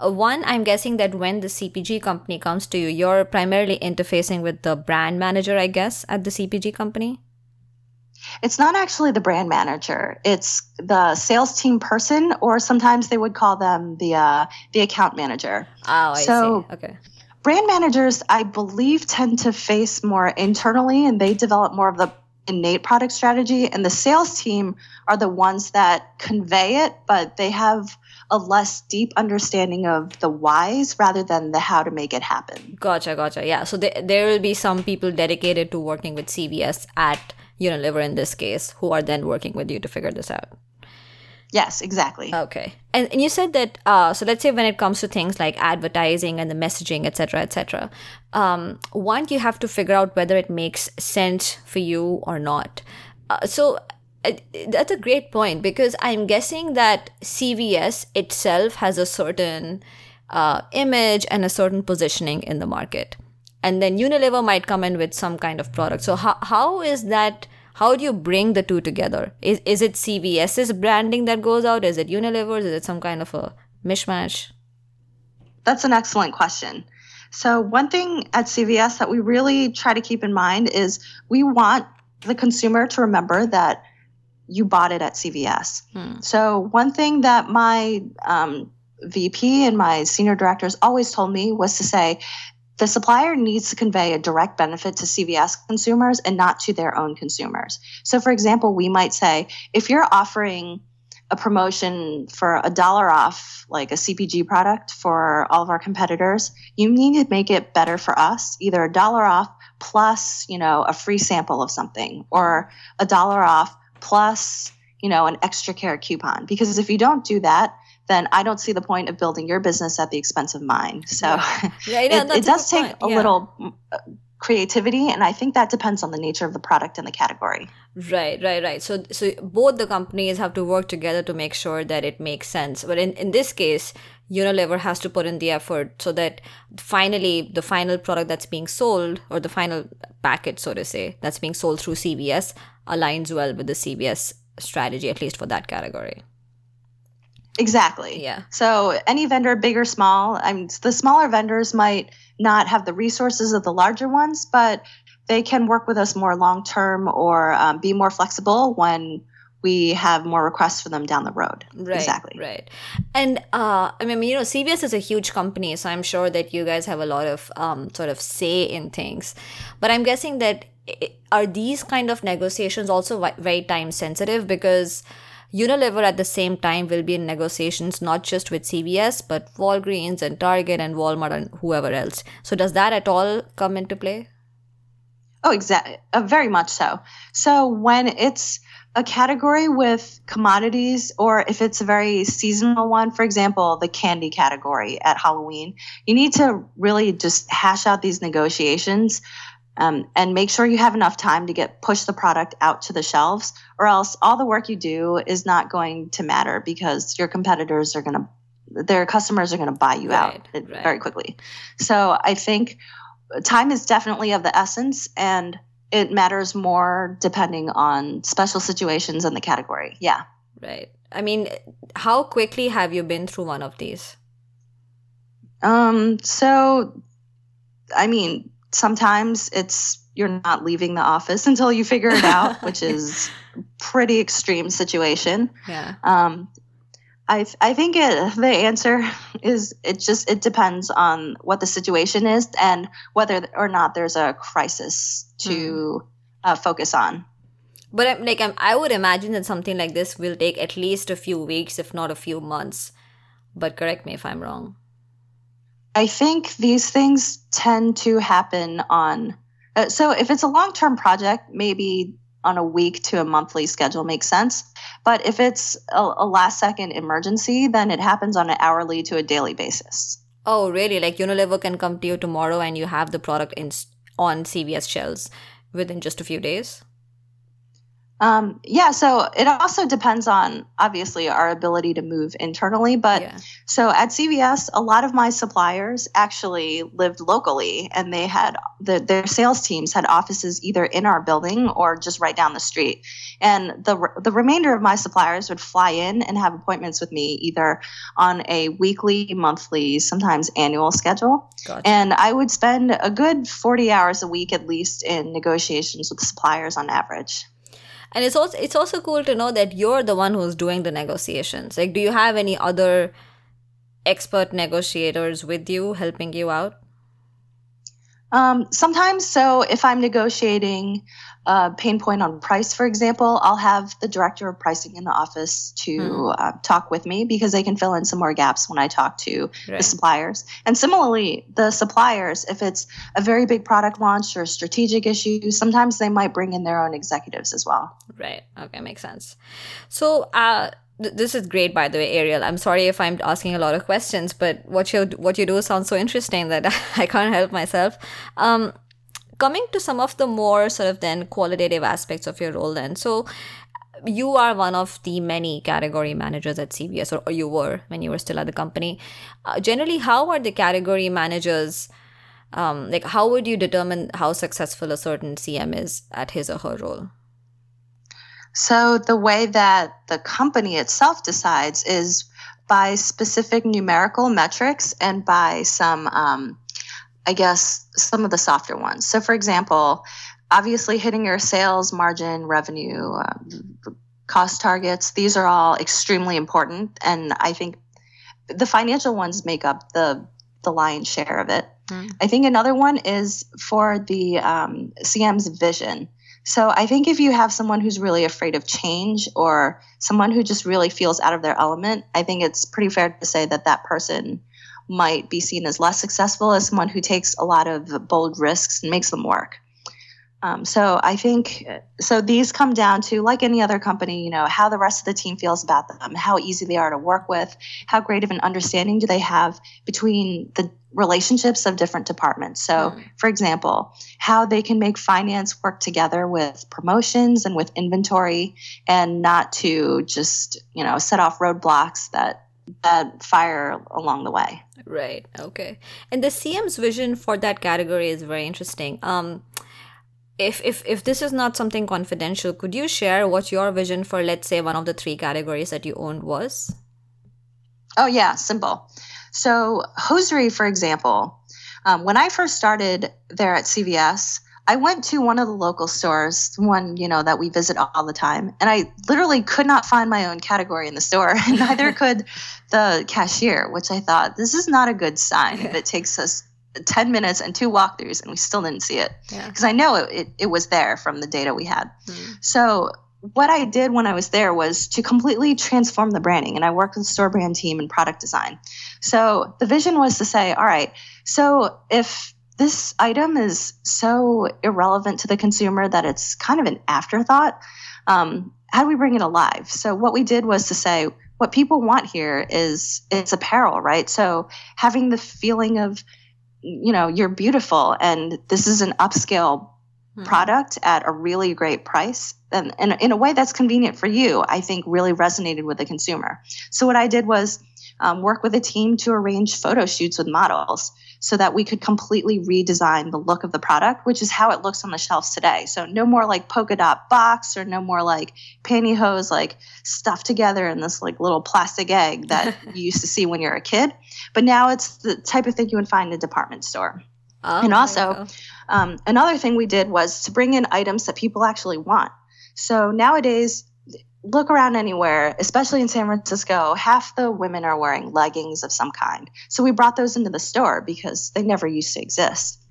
uh, one, I'm guessing that when the CPG company comes to you, you're primarily interfacing with the brand manager, I guess, at the CPG company. It's not actually the brand manager. It's the sales team person, or sometimes they would call them the uh, the account manager. Oh, I so, see. Okay brand managers, I believe, tend to face more internally and they develop more of the innate product strategy. And the sales team are the ones that convey it, but they have a less deep understanding of the whys rather than the how to make it happen. Gotcha, gotcha. Yeah. So th- there will be some people dedicated to working with CVS at Unilever in this case who are then working with you to figure this out. Yes, exactly. Okay. And, and you said that, uh, so let's say when it comes to things like advertising and the messaging, etc., etc., um, one, you have to figure out whether it makes sense for you or not. Uh, so uh, that's a great point because I'm guessing that CVS itself has a certain uh, image and a certain positioning in the market. And then Unilever might come in with some kind of product. So, how, how is that? How do you bring the two together? Is, is it CVS's branding that goes out? Is it Unilever's? Is it some kind of a mishmash? That's an excellent question. So, one thing at CVS that we really try to keep in mind is we want the consumer to remember that you bought it at CVS. Hmm. So, one thing that my um, VP and my senior directors always told me was to say, the supplier needs to convey a direct benefit to CVS consumers and not to their own consumers. So, for example, we might say if you're offering a promotion for a dollar off, like a CPG product for all of our competitors, you need to make it better for us, either a dollar off plus, you know, a free sample of something or a dollar off plus, you know, an extra care coupon. Because if you don't do that, then I don't see the point of building your business at the expense of mine. So yeah. (laughs) Yeah, it, it, does take a yeah. little uh, creativity and i think that depends on the nature of the product and the category right right right so so both the companies have to work together to make sure that it makes sense but in in this case unilever has to put in the effort so that finally the final product that's being sold or the final packet so to say that's being sold through cvs aligns well with the cvs strategy at least for that category Exactly. Yeah. So any vendor, big or small, I mean, the smaller vendors might not have the resources of the larger ones, but they can work with us more long term or um, be more flexible when we have more requests for them down the road. Right. Exactly. Right. And uh, I mean, you know, CVS is a huge company, so I'm sure that you guys have a lot of um, sort of say in things. But I'm guessing that are these kind of negotiations also very time sensitive because Unilever at the same time will be in negotiations not just with CVS but Walgreens and Target and Walmart and whoever else. So does that at all come into play? Oh, exactly. Uh, very much so. So when it's a category with commodities, or if it's a very seasonal one, for example, the candy category at Halloween, you need to really just hash out these negotiations um, and make sure you have enough time to get push the product out to the shelves or else all the work you do is not going to matter because your competitors are going to their customers are going to buy you right, out right. very quickly. So i think time is definitely of the essence and it matters more depending on special situations in the category. Yeah. Right. I mean how quickly have you been through one of these? Um so i mean sometimes it's you're not leaving the office (laughs) until you figure it out, (laughs) which is pretty extreme situation. Yeah. Um, I I think it, the answer is it just it depends on what the situation is and whether or not there's a crisis to mm. uh, focus on. But I'm, like I'm, I would imagine that something like this will take at least a few weeks, if not a few months. But correct me if I'm wrong. I think these things tend to happen on. Uh, so if it's a long term project, maybe on a week to a monthly schedule makes sense. But if it's a, a last second emergency, then it happens on an hourly to a daily basis. Oh, really? Like Unilever can come to you tomorrow and you have the product in on CVS shelves within just a few days? Um, yeah, so it also depends on obviously our ability to move internally. But yeah. so at CVS, a lot of my suppliers actually lived locally and they had the, their sales teams had offices either in our building or just right down the street. And the, the remainder of my suppliers would fly in and have appointments with me either on a weekly, monthly, sometimes annual schedule. Gotcha. And I would spend a good 40 hours a week at least in negotiations with suppliers on average and it's also it's also cool to know that you're the one who's doing the negotiations. Like do you have any other expert negotiators with you helping you out um, sometimes so if i'm negotiating uh, pain point on price, for example, I'll have the director of pricing in the office to mm. uh, talk with me because they can fill in some more gaps when I talk to right. the suppliers. And similarly, the suppliers, if it's a very big product launch or a strategic issue, sometimes they might bring in their own executives as well. Right. Okay, makes sense. So, uh, this is great by the way ariel. I'm sorry if i'm asking a lot of questions but what you what you do sounds so interesting that (laughs) i can't help myself. Um, coming to some of the more sort of then qualitative aspects of your role then. So you are one of the many category managers at cvs or, or you were when you were still at the company. Uh, generally how are the category managers um, like how would you determine how successful a certain cm is at his or her role so the way that the company itself decides is by specific numerical metrics and by some um, I guess, some of the softer ones. So, for example, obviously hitting your sales margin, revenue, uh, cost targets, these are all extremely important. And I think the financial ones make up the, the lion's share of it. Mm. I think another one is for the um, CM's vision. So I think if you have someone who's really afraid of change or someone who just really feels out of their element, I think it's pretty fair to say that that person might be seen as less successful as someone who takes a lot of bold risks and makes them work. Um, so I think so. These come down to like any other company, you know, how the rest of the team feels about them, how easy they are to work with, how great of an understanding do they have between the relationships of different departments. So, mm. for example, how they can make finance work together with promotions and with inventory, and not to just you know set off roadblocks that that fire along the way. Right. Okay. And the CM's vision for that category is very interesting. Um, if if if this is not something confidential, could you share what your vision for, let's say, one of the three categories that you owned was? Oh yeah, simple. So hosiery, for example, um, when I first started there at CVS, I went to one of the local stores, one, you know, that we visit all the time, and I literally could not find my own category in the store, (laughs) and neither (laughs) could the cashier, which I thought this is not a good sign yeah. it takes us 10 minutes and two walkthroughs and we still didn't see it. Because yeah. I know it, it, it, was there from the data we had. Mm. So what I did when I was there was to completely transform the branding, and I worked with the store brand team and product design. So the vision was to say, all right, so if this item is so irrelevant to the consumer that it's kind of an afterthought. Um, how do we bring it alive? So what we did was to say what people want here is it's apparel, right? So having the feeling of you know you're beautiful and this is an upscale hmm. product at a really great price and, and in a way that's convenient for you i think really resonated with the consumer so what i did was um, work with a team to arrange photo shoots with models so that we could completely redesign the look of the product, which is how it looks on the shelves today. So no more like polka dot box or no more like pantyhose like stuffed together in this like little plastic egg that (laughs) you used to see when you're a kid. But now it's the type of thing you would find in a department store. Oh, and also, um, another thing we did was to bring in items that people actually want. So nowadays, look around anywhere, especially in San Francisco, half the women are wearing leggings of some kind. So we brought those into the store because they never used to exist.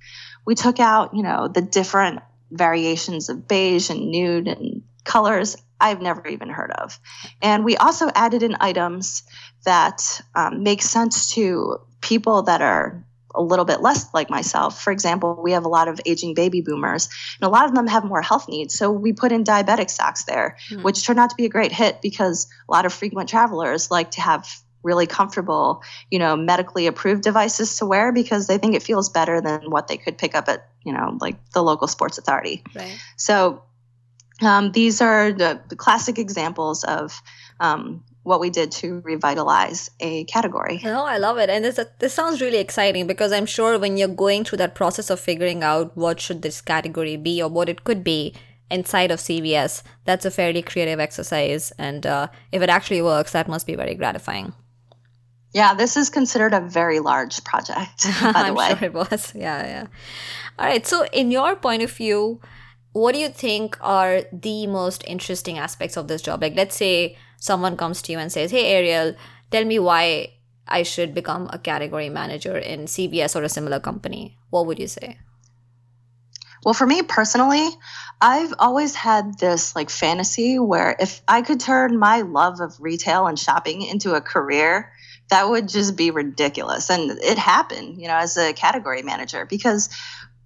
We took out, you know, the different variations of beige and nude and colors I've never even heard of. And we also added in items that um, make sense to people that are a little bit less like myself. For example, we have a lot of aging baby boomers, and a lot of them have more health needs. So we put in diabetic stocks there, mm. which turned out to be a great hit because a lot of frequent travelers like to have really comfortable, you know, medically approved devices to wear because they think it feels better than what they could pick up at, you know, like the local sports authority. Right. So um, these are the, the, classic examples of um, what we did to revitalize a category. No, I love it, and this this sounds really exciting because I'm sure when you're going through that process of figuring out what should this category be or what it could be inside of CVS, that's a fairly creative exercise, and uh, if it actually works, that must be very gratifying. Yeah, this is considered a very large project. (laughs) By the I'm way, sure it was. (laughs) Yeah, yeah. All right. So, in your point of view, what do you think are the most interesting aspects of this job? Like, let's say someone comes to you and says, Hey, Ariel, tell me why I should become a category manager in CVS or a similar company. What would you say? Well, for me personally, I've always had this like fantasy where if I could turn my love of retail and shopping into a career, that would just be ridiculous. And it happened, you know, as a category manager because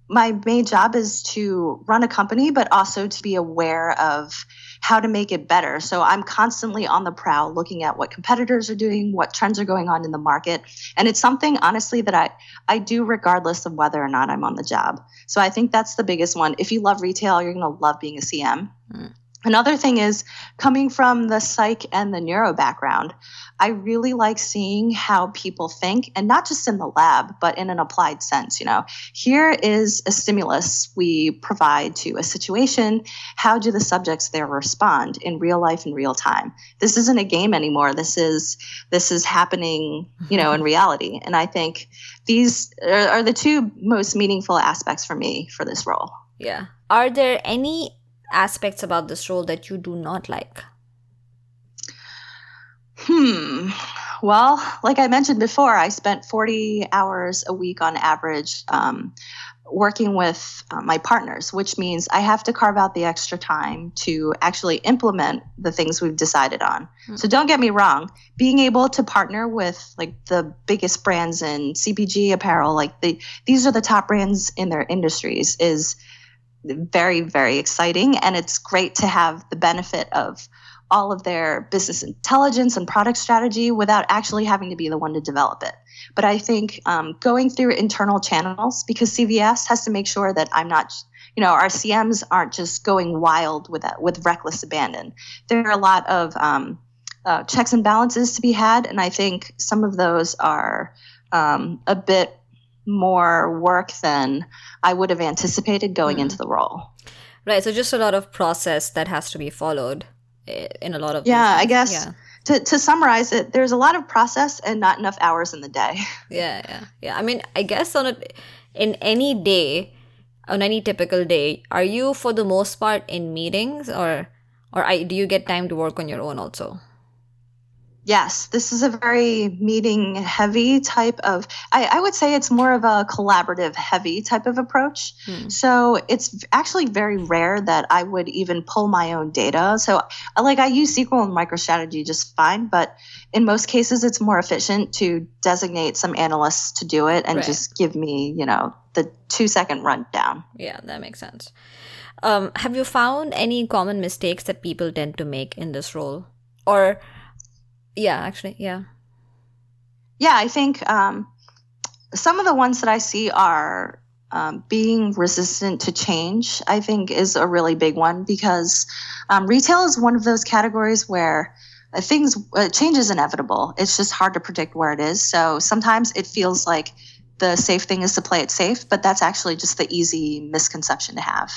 my main job is to run a company, but also to be aware of how to make it better. So I'm constantly on the prowl looking at what competitors are doing, what trends are going on in the market. And it's something honestly that I, I do regardless of whether or not I'm on the job. So I think that's the biggest one. If you love retail, you're going to love being a CM. Mm. Another thing is coming from the psych and the neuro background, I really like seeing how people think and not just in the lab, but in an applied sense. You know, here is a stimulus we provide to a situation. How do the subjects there respond in real life in real time? This isn't a game anymore. This is this is happening, you know, in mm-hmm. reality. And I think these are, are the two most meaningful aspects for me for this role. Yeah. Are there any aspects about this role that you do not like? Hmm. Well, like I mentioned before, I spent 40 hours a week on average um, working with uh, my partners, which means I have to carve out the extra time to actually implement the things we've decided on. Mm-hmm. So don't get me wrong, being able to partner with like the biggest brands in CPG apparel, like the these are the top brands in their industries is very, very exciting. And it's great to have the benefit of all of their business intelligence and product strategy without actually having to be the one to develop it. But I think um, going through internal channels, because CVS has to make sure that I'm not you know our cms aren't just going wild with that with reckless abandon there are a lot of um, uh, checks and balances to be had and i think some of those are um, a bit more work than I would have anticipated going mm. into the role. Right. So just a lot of process that has to be followed eh, in a lot of yeah. I guess yeah. to to summarize it, there's a lot of process and not enough hours in the day. (laughs) Yeah, yeah, yeah. I mean, I guess on a in any day, on any typical day, are you for the most part in meetings or or I, do you get time to work on your own also? Yes, this is a very meeting heavy type of, I, I, would say it's more of a collaborative heavy type of approach. Hmm. So it's actually very rare that I would even pull my own data. So, like, I use SQL and MicroStrategy just fine, but in most cases, it's more efficient to designate some analysts to do it and right. just give me, you know, the two second rundown. Yeah, that makes sense. Um, have you found any common mistakes that people tend to make in this role? Or, yeah, actually, yeah. Yeah, I think um, some of the ones that I see are um, being resistant to change, I think, is a really big one because um, retail is one of those categories where uh, things uh, change is inevitable. It's just hard to predict where it is. So sometimes it feels like the safe thing is to play it safe, but that's actually just the easy misconception to have.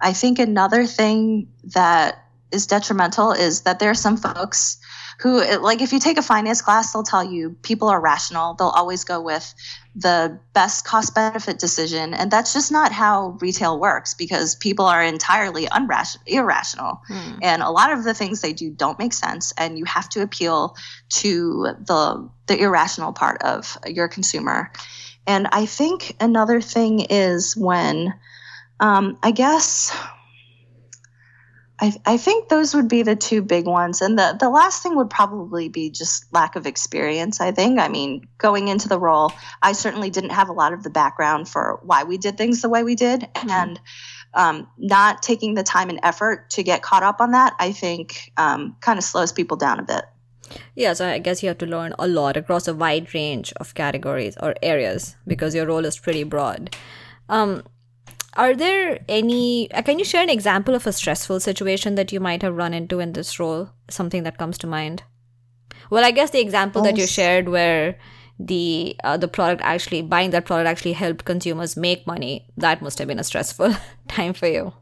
I think another thing that is detrimental is that there are some folks who like if you take a finance class they'll tell you people are rational. They'll always go with the best cost benefit decision. And that's just not how retail works because people are entirely unrational irrational. Hmm. and a lot of the things they do don't make sense. And you have to appeal to the the irrational part of your consumer. And i think another thing is when um, i guess I, I think those would be the two big ones. And the, the last thing would probably be just lack of experience, I think. I mean, going into the role, I certainly didn't have a lot of the background for why we did things the way we did. Mm-hmm. And um, not taking the time and effort to get caught up on that, I think um, kind of slows people down a bit. Yeah, so I guess you have to learn a lot across a wide range of categories or areas because your role is pretty broad. Um, are there any uh, can you share an example of a stressful situation that you might have run into in this role? Something that comes to mind? Well i guess the example that you shared where the uh, the product actually buying that product actually helped consumers make money that must have been a stressful (laughs) time for you.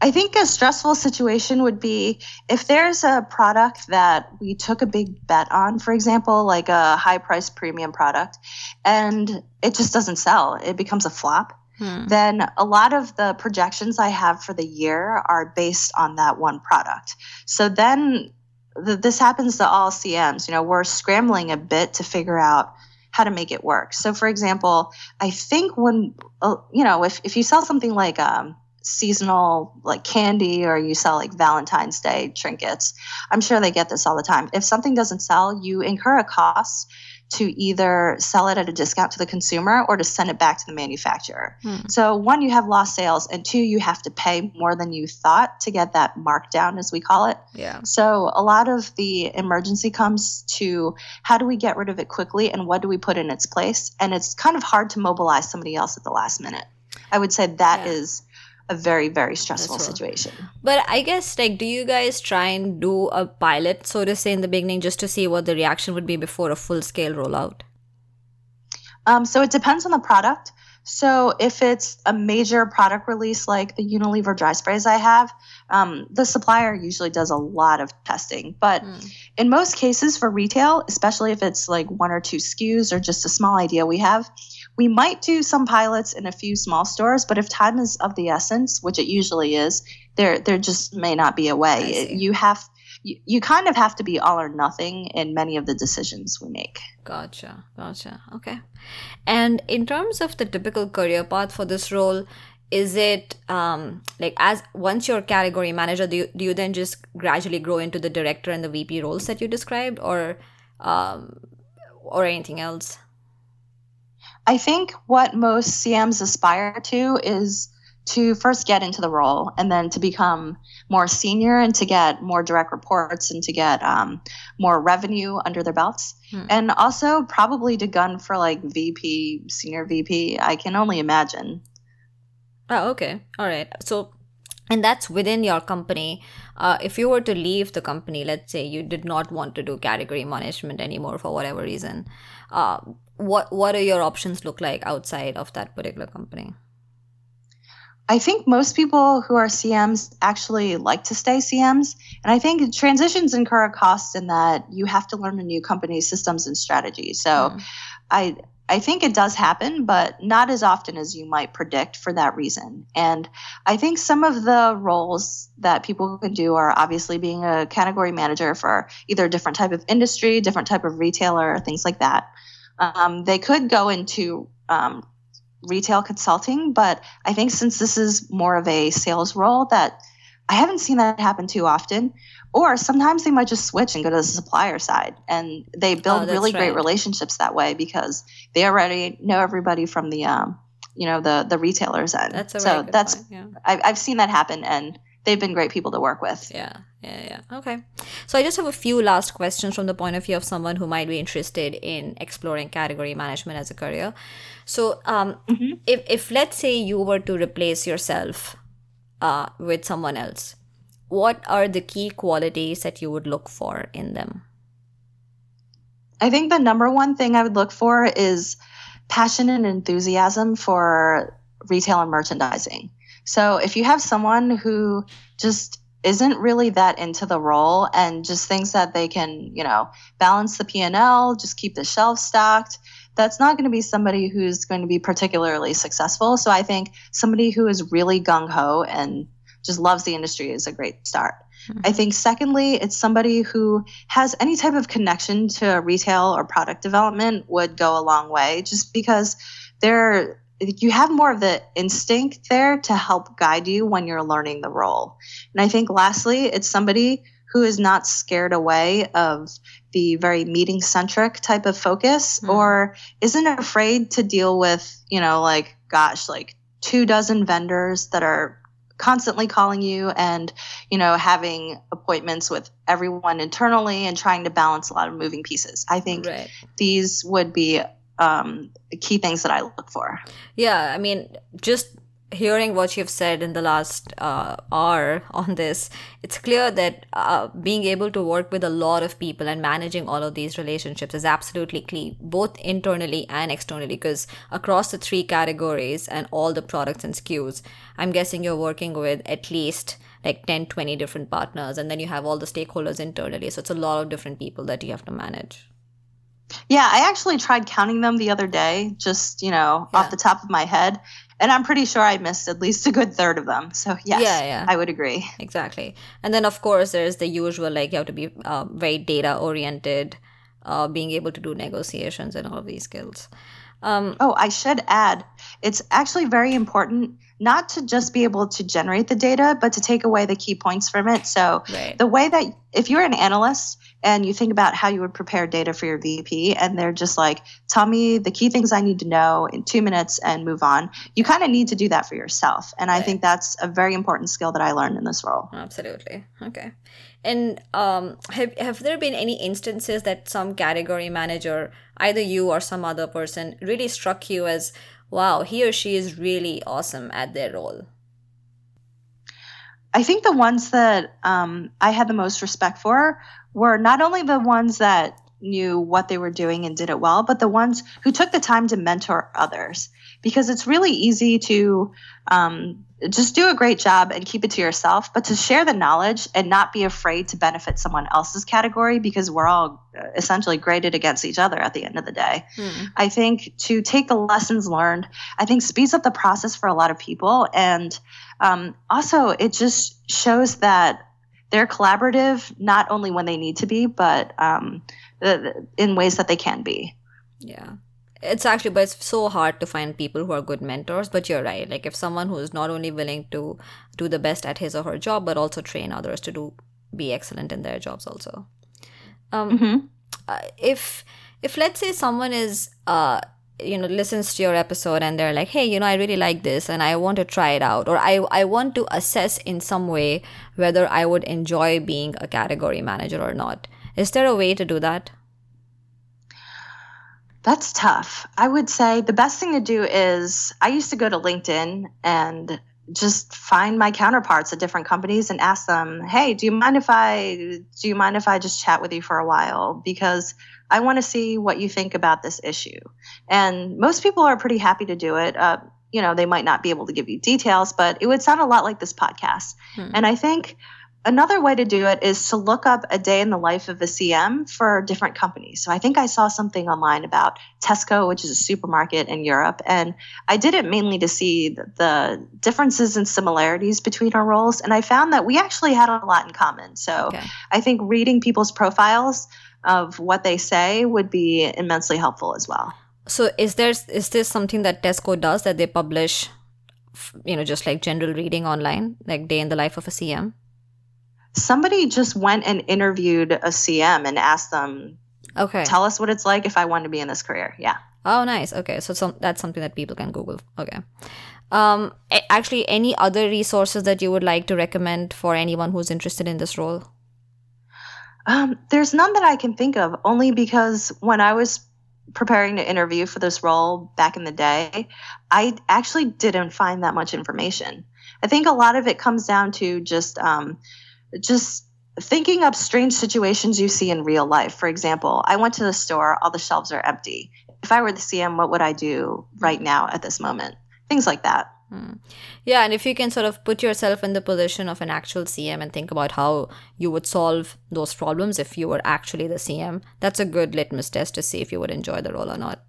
I think a stressful situation would be if there's a product that we took a big bet on, for example, like a high price premium product, and it just doesn't sell. It becomes a flop hmm. then a lot of the projections I have for the year are based on that one product. So then the, this happens to all CMs. You know, we're scrambling a bit to figure out how to make it work. So, for example, I think when, uh, you know, if, if you sell something like um, seasonal like candy or you sell like Valentine's Day trinkets, I'm sure they get this all the time. If something doesn't sell, you incur a cost to either sell it at a discount to the consumer or to send it back to the manufacturer. Hmm. So, one, you have lost sales, and two, you have to pay more than you thought to get that markdown, as we call it. Yeah. So, a lot of the emergency comes to how do we get rid of it quickly and what do we put in its place? And it's kind of hard to mobilize somebody else at the last minute. I would say that yeah. is a very very stressful situation. But i guess like do you guys try and do a pilot so to say in the beginning just to see what the reaction would be before a full scale rollout? Um, so it depends on the product. So if it's a major product release like the unilever dry sprays i have um, the supplier usually does a lot of testing but mm. in most cases for retail especially if it's like one or two skus or just a small idea we have we might do some pilots in a few small stores, but if time is of the essence, which it usually is, there there just may not be a way. You have you, you kind of have to be all or nothing in many of the decisions we make. Gotcha, gotcha. Okay. And in terms of the typical career path for this role, is it um, like as once you're category manager, do you, do you then just gradually grow into the director and the VP roles that you described, or um, or anything else? I think what most CMs aspire to is to first get into the role and then to become more senior and to get more direct reports and to get um, more revenue under their belts. Hmm. And also probably to gun for like VP, senior VP. I can only imagine. Oh, okay. All right. So, and that's within your company. Uh, if you were to leave the company, let's say you did not want to do category management anymore for whatever reason, uh, what what are your options look like outside of that particular company? I think most people who are CMs actually like to stay CMs. And I think transitions incur a cost in that you have to learn a new company's systems and strategy. So mm. I I think it does happen, but not as often as you might predict for that reason. And I think some of the roles that people can do are obviously being a category manager for either a different type of industry, different type of retailer, things like that. Um, they could go into um, retail consulting, but I think since this is more of a sales role, that I haven't seen that happen too often. Or sometimes they might just switch and go to the supplier side, and they build oh, really right. great relationships that way because they already know everybody from the, um, you know, the the retailers end. That's a so that's point, yeah. I, I've seen that happen, and they've been great people to work with. Yeah, yeah, yeah. Okay. So I just have a few last questions from the point of view of someone who might be interested in exploring category management as a career. So, um, mm-hmm. if if let's say you were to replace yourself uh, with someone else, what are the key qualities that you would look for in them? I think the number one thing I would look for is passion and enthusiasm for retail and merchandising. So if you have someone who just isn't really that into the role and just thinks that they can, you know, balance the P&L, just keep the shelf stocked, that's not going to be somebody who's going to be particularly successful. So I think somebody who is really gung ho and just loves the industry is a great start. Mm-hmm. I think secondly, it's somebody who has any type of connection to retail or product development would go a long way just because they're you have more of the instinct there to help guide you when you're learning the role. And I think lastly, it's somebody who is not scared away of the very meeting centric type of focus mm. or isn't afraid to deal with, you know, like, gosh, like two dozen vendors that are constantly calling you and you know having appointments with everyone internally and trying to balance a lot of moving pieces i think right. these would be um, key things that i look for yeah i mean just hearing what you've said in the last uh, hour on this, it's clear that uh, being able to work with a lot of people and managing all of these relationships is absolutely key, both internally and externally, because across the three categories and all the products and SKUs, I'm guessing you're working with at least like 10, 20 different partners, and then you have all the stakeholders internally. So it's a lot of different people that you have to manage. Yeah, I actually tried counting them the other day, just, you know, yeah. off the top of my head and I'm pretty sure I missed at least a good third of them. So yes, yeah, yeah. I would agree. Exactly. And then of course there's the usual like you have to be uh, very data oriented, uh, being able to do negotiations and all of these skills. Um, oh, I should add, it's actually very important not to just be able to generate the data, but to take away the key points from it. So right. the way that if you're an analyst and you think about how you would prepare data for your VP and they're just like, tell me the key things I need to know in two minutes and move on, you kind of need to do that for yourself. And right. I think that's a very important skill that I learned in this role. Absolutely. Okay. And um, have, have there been any instances that some category manager, either you or some other person, really struck you as, wow, he or she is really awesome at their role? I think the ones that um, I had the most respect for were not only the ones that knew what they were doing and did it well, but the ones who took the time to mentor others. Because it's really easy to um, just do a great job and keep it to yourself, but to share the knowledge and not be afraid to benefit someone else's category because we're all uh, essentially graded against each other at the end of the day. Hmm. I think to take the lessons learned, I think speeds up the process for a lot of people. And um, also, it just shows that they're collaborative, not only when they need to be, but um, in ways that they can be. Yeah it's actually but it's so hard to find people who are good mentors but you're right like if someone who is not only willing to do the best at his or her job but also train others to do be excellent in their jobs also um mm-hmm. uh, if if let's say someone is uh you know listens to your episode and they're like hey you know i really like this and i want to try it out. Or i i want to assess in some way whether i would enjoy being a category manager or not. Is there a way to do that? That's tough. I would say the best thing to do is I used to go to LinkedIn and just find my counterparts at different companies and ask them, "Hey, do you mind if I do you mind if I just chat with you for a while because I want to see what you think about this issue." And most people are pretty happy to do it. Uh, you know, they might not be able to give you details, but it would sound a lot like this podcast. Hmm. And I think Another way to do it is to look up a day in the life of a CM for different companies. So I think I saw something online about Tesco, which is a supermarket in Europe. And I did it mainly to see the differences and similarities between our roles. And I found that we actually had a lot in common. So okay. I think reading people's profiles of what they say would be immensely helpful as well. So is there is this something that Tesco does that they publish you know just like general reading online like day in the life of a CM? Somebody just went and interviewed a CM and asked them, okay, tell us what it's like if I want to be in this career. Yeah. Oh, nice. Okay, so some, that's something that people can Google. Okay. Um, actually, any other resources that you would like to recommend for anyone who's interested in this role? Um, there's none that I can think of, only because when I was preparing to interview for this role back in the day, I actually didn't find that much information. I think a lot of it comes down to just um, just thinking up strange situations you see in real life. For example, I went to the store, all the shelves are empty. If I were the CM, what would I do right now at this moment? Things like that. Hmm. Yeah, and if you can sort of put yourself in the position of an actual CM and think about how you would solve those problems if you were actually the CM, that's a good litmus test to see if you would enjoy the role or not.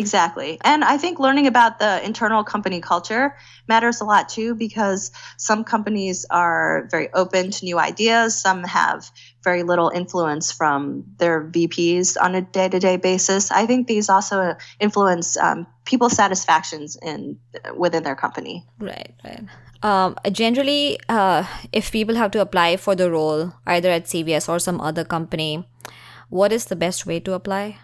Exactly. And I think learning about the internal company culture matters a lot too, because some companies are very open to new ideas. Some have very little influence from their VPs on a day to day basis. I think these also influence um, people's satisfactions in within their company. Right, right. Um, generally, uh, if people have to apply for the role, either at CVS or some other company, what is the best way to apply?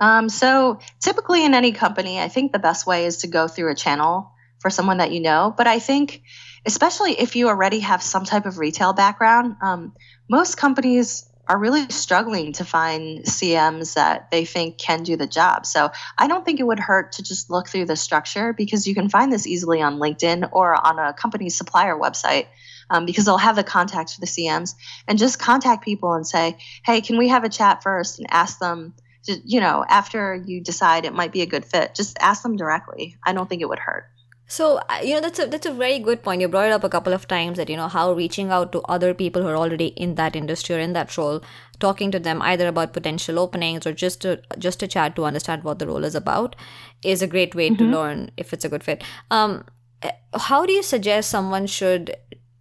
Um, so typically in any company, I think the best way is to go through a channel for someone that you know. But I think, especially if you already have some type of retail background, um, most companies are really struggling to find CMs that they think can do the job. So I don't think it would hurt to just look through the structure because you can find this easily on LinkedIn or on a company's supplier website. Um, because they'll have the contacts for the CMs and just contact people and say, hey, can we have a chat first and ask them you know, after you decide it might be a good fit, just ask them directly. I don't think it would hurt. So you know that's a that's a very good point. You brought it up a couple of times that you know how reaching out to other people who are already in that industry or in that role, talking to them either about potential openings or just to just to chat to understand what the role is about, is a great way mm-hmm. to learn if it's a good fit. Um, how do you suggest someone should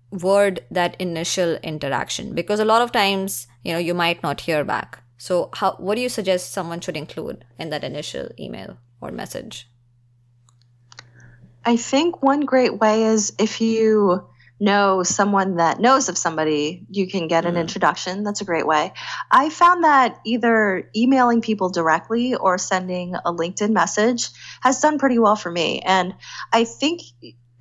word that initial interaction? Because a lot of times you know you might not hear back. So, how what do you suggest someone should include in that initial email or message? I think one great way is if you know someone that knows of somebody, you can get an mm. introduction. That's a great way. I found that either emailing people directly or sending a LinkedIn message has done pretty well for me. And I think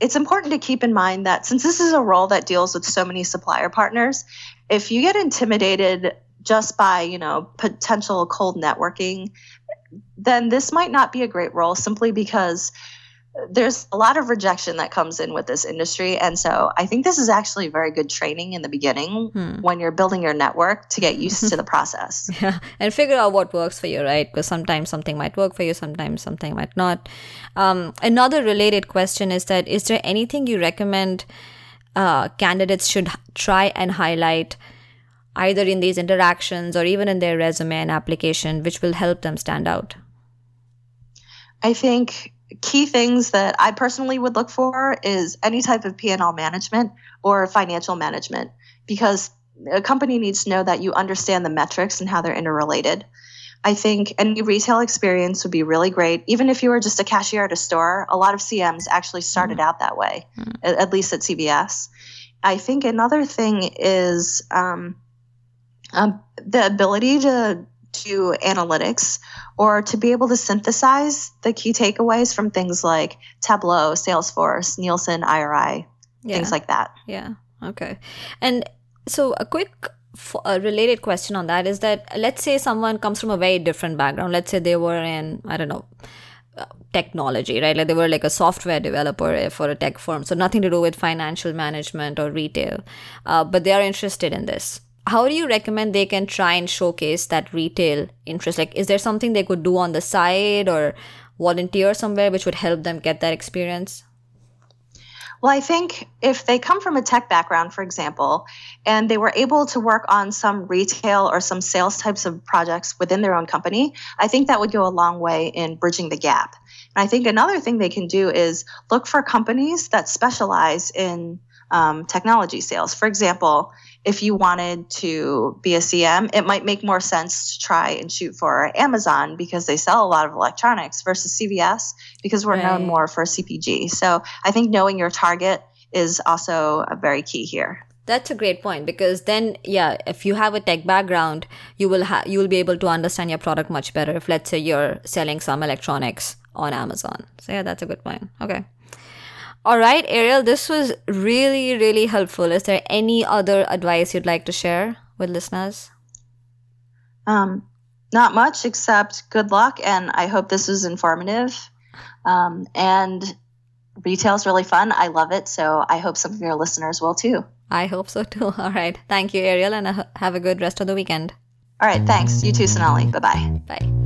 it's important to keep in mind that since this is a role that deals with so many supplier partners, if you get intimidated just by you know potential cold networking then this might not be a great role simply because there's a lot of rejection that comes in with this industry. And so i think this is actually very good training in the beginning hmm. when you're building your network to get used to (laughs) the process. Yeah and figure out what works for you right? Because sometimes something might work for you sometimes something might not. Um, another related question is that is there anything you recommend uh, candidates should try and highlight either in these interactions or even in their resume and application, which will help them stand out? I think key things that I personally would look for is any type of P&L management or financial management because a company needs to know that you understand the metrics and how they're interrelated. I think any retail experience would be really great. Even if you were just a cashier at a store, a lot of CMs actually started mm-hmm. out that way, mm-hmm. at, least at CVS. I think another thing is um, um, the ability to do analytics or to be able to synthesize the key takeaways from things like Tableau, Salesforce, Nielsen, IRI, yeah. things like that. Yeah. Okay. And so a quick a related question on that is that let's say someone comes from a very different background. Let's say they were in I don't know uh, technology, right? Like they were like a software developer for a tech firm, so nothing to do with financial management or retail, uh, but they are interested in this how do you recommend they can try and showcase that retail interest like is there something they could do on the side or volunteer somewhere which would help them get that experience well, I think if they come from a tech background, for example, and they were able to work on some retail or some sales types of projects within their own company, I think that would go a long way in bridging the gap. And I think another thing they can do is look for companies that specialize in um, technology sales. For example, if you wanted to be a CM, it might make more sense to try and shoot for Amazon because they sell a lot of electronics versus CVS because we're right. known more for CPG. So I think knowing your target is also very key here. That's a great point because then, yeah, if you have a tech background, you will have you will be able to understand your product much better. If let's say you're selling some electronics on Amazon, so yeah, that's a good point. Okay. All right, Ariel, this was really, really helpful. Is there any other advice you'd like to share with listeners? Um, not much, except good luck, and I hope this was informative. Um, and retail's really fun. I love it, so I hope some of your listeners will too. I hope so too. (laughs) All right. Thank you, Ariel, and have a good rest of the weekend. All right. Thanks. You too, Sonali. Bye-bye. Bye.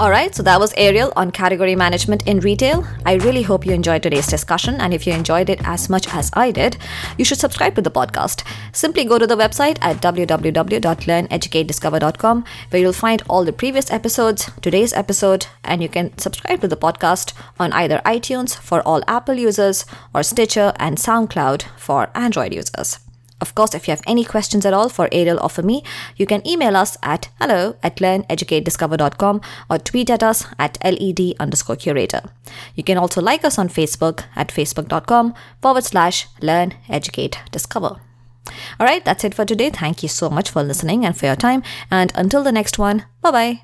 Alright, so that was Ariel on category management in retail. I really hope you enjoyed today's discussion, and if you enjoyed it as much as I did, you should subscribe to the podcast. Simply go to the website at www.learneducatediscover.com where you'll find all the previous episodes, today's episode, and you can subscribe to the podcast on either iTunes for all Apple users or Stitcher and SoundCloud for Android users. Of course, if you have any questions at all for Ariel or for me, you can email us at hello at learneducatediscover.com or tweet at us at led underscore curator. You can also like us on Facebook at facebook.com forward slash learn, educate, discover. All right, that's it for today. Thank you so much for listening and for your time. And until the next one, bye bye.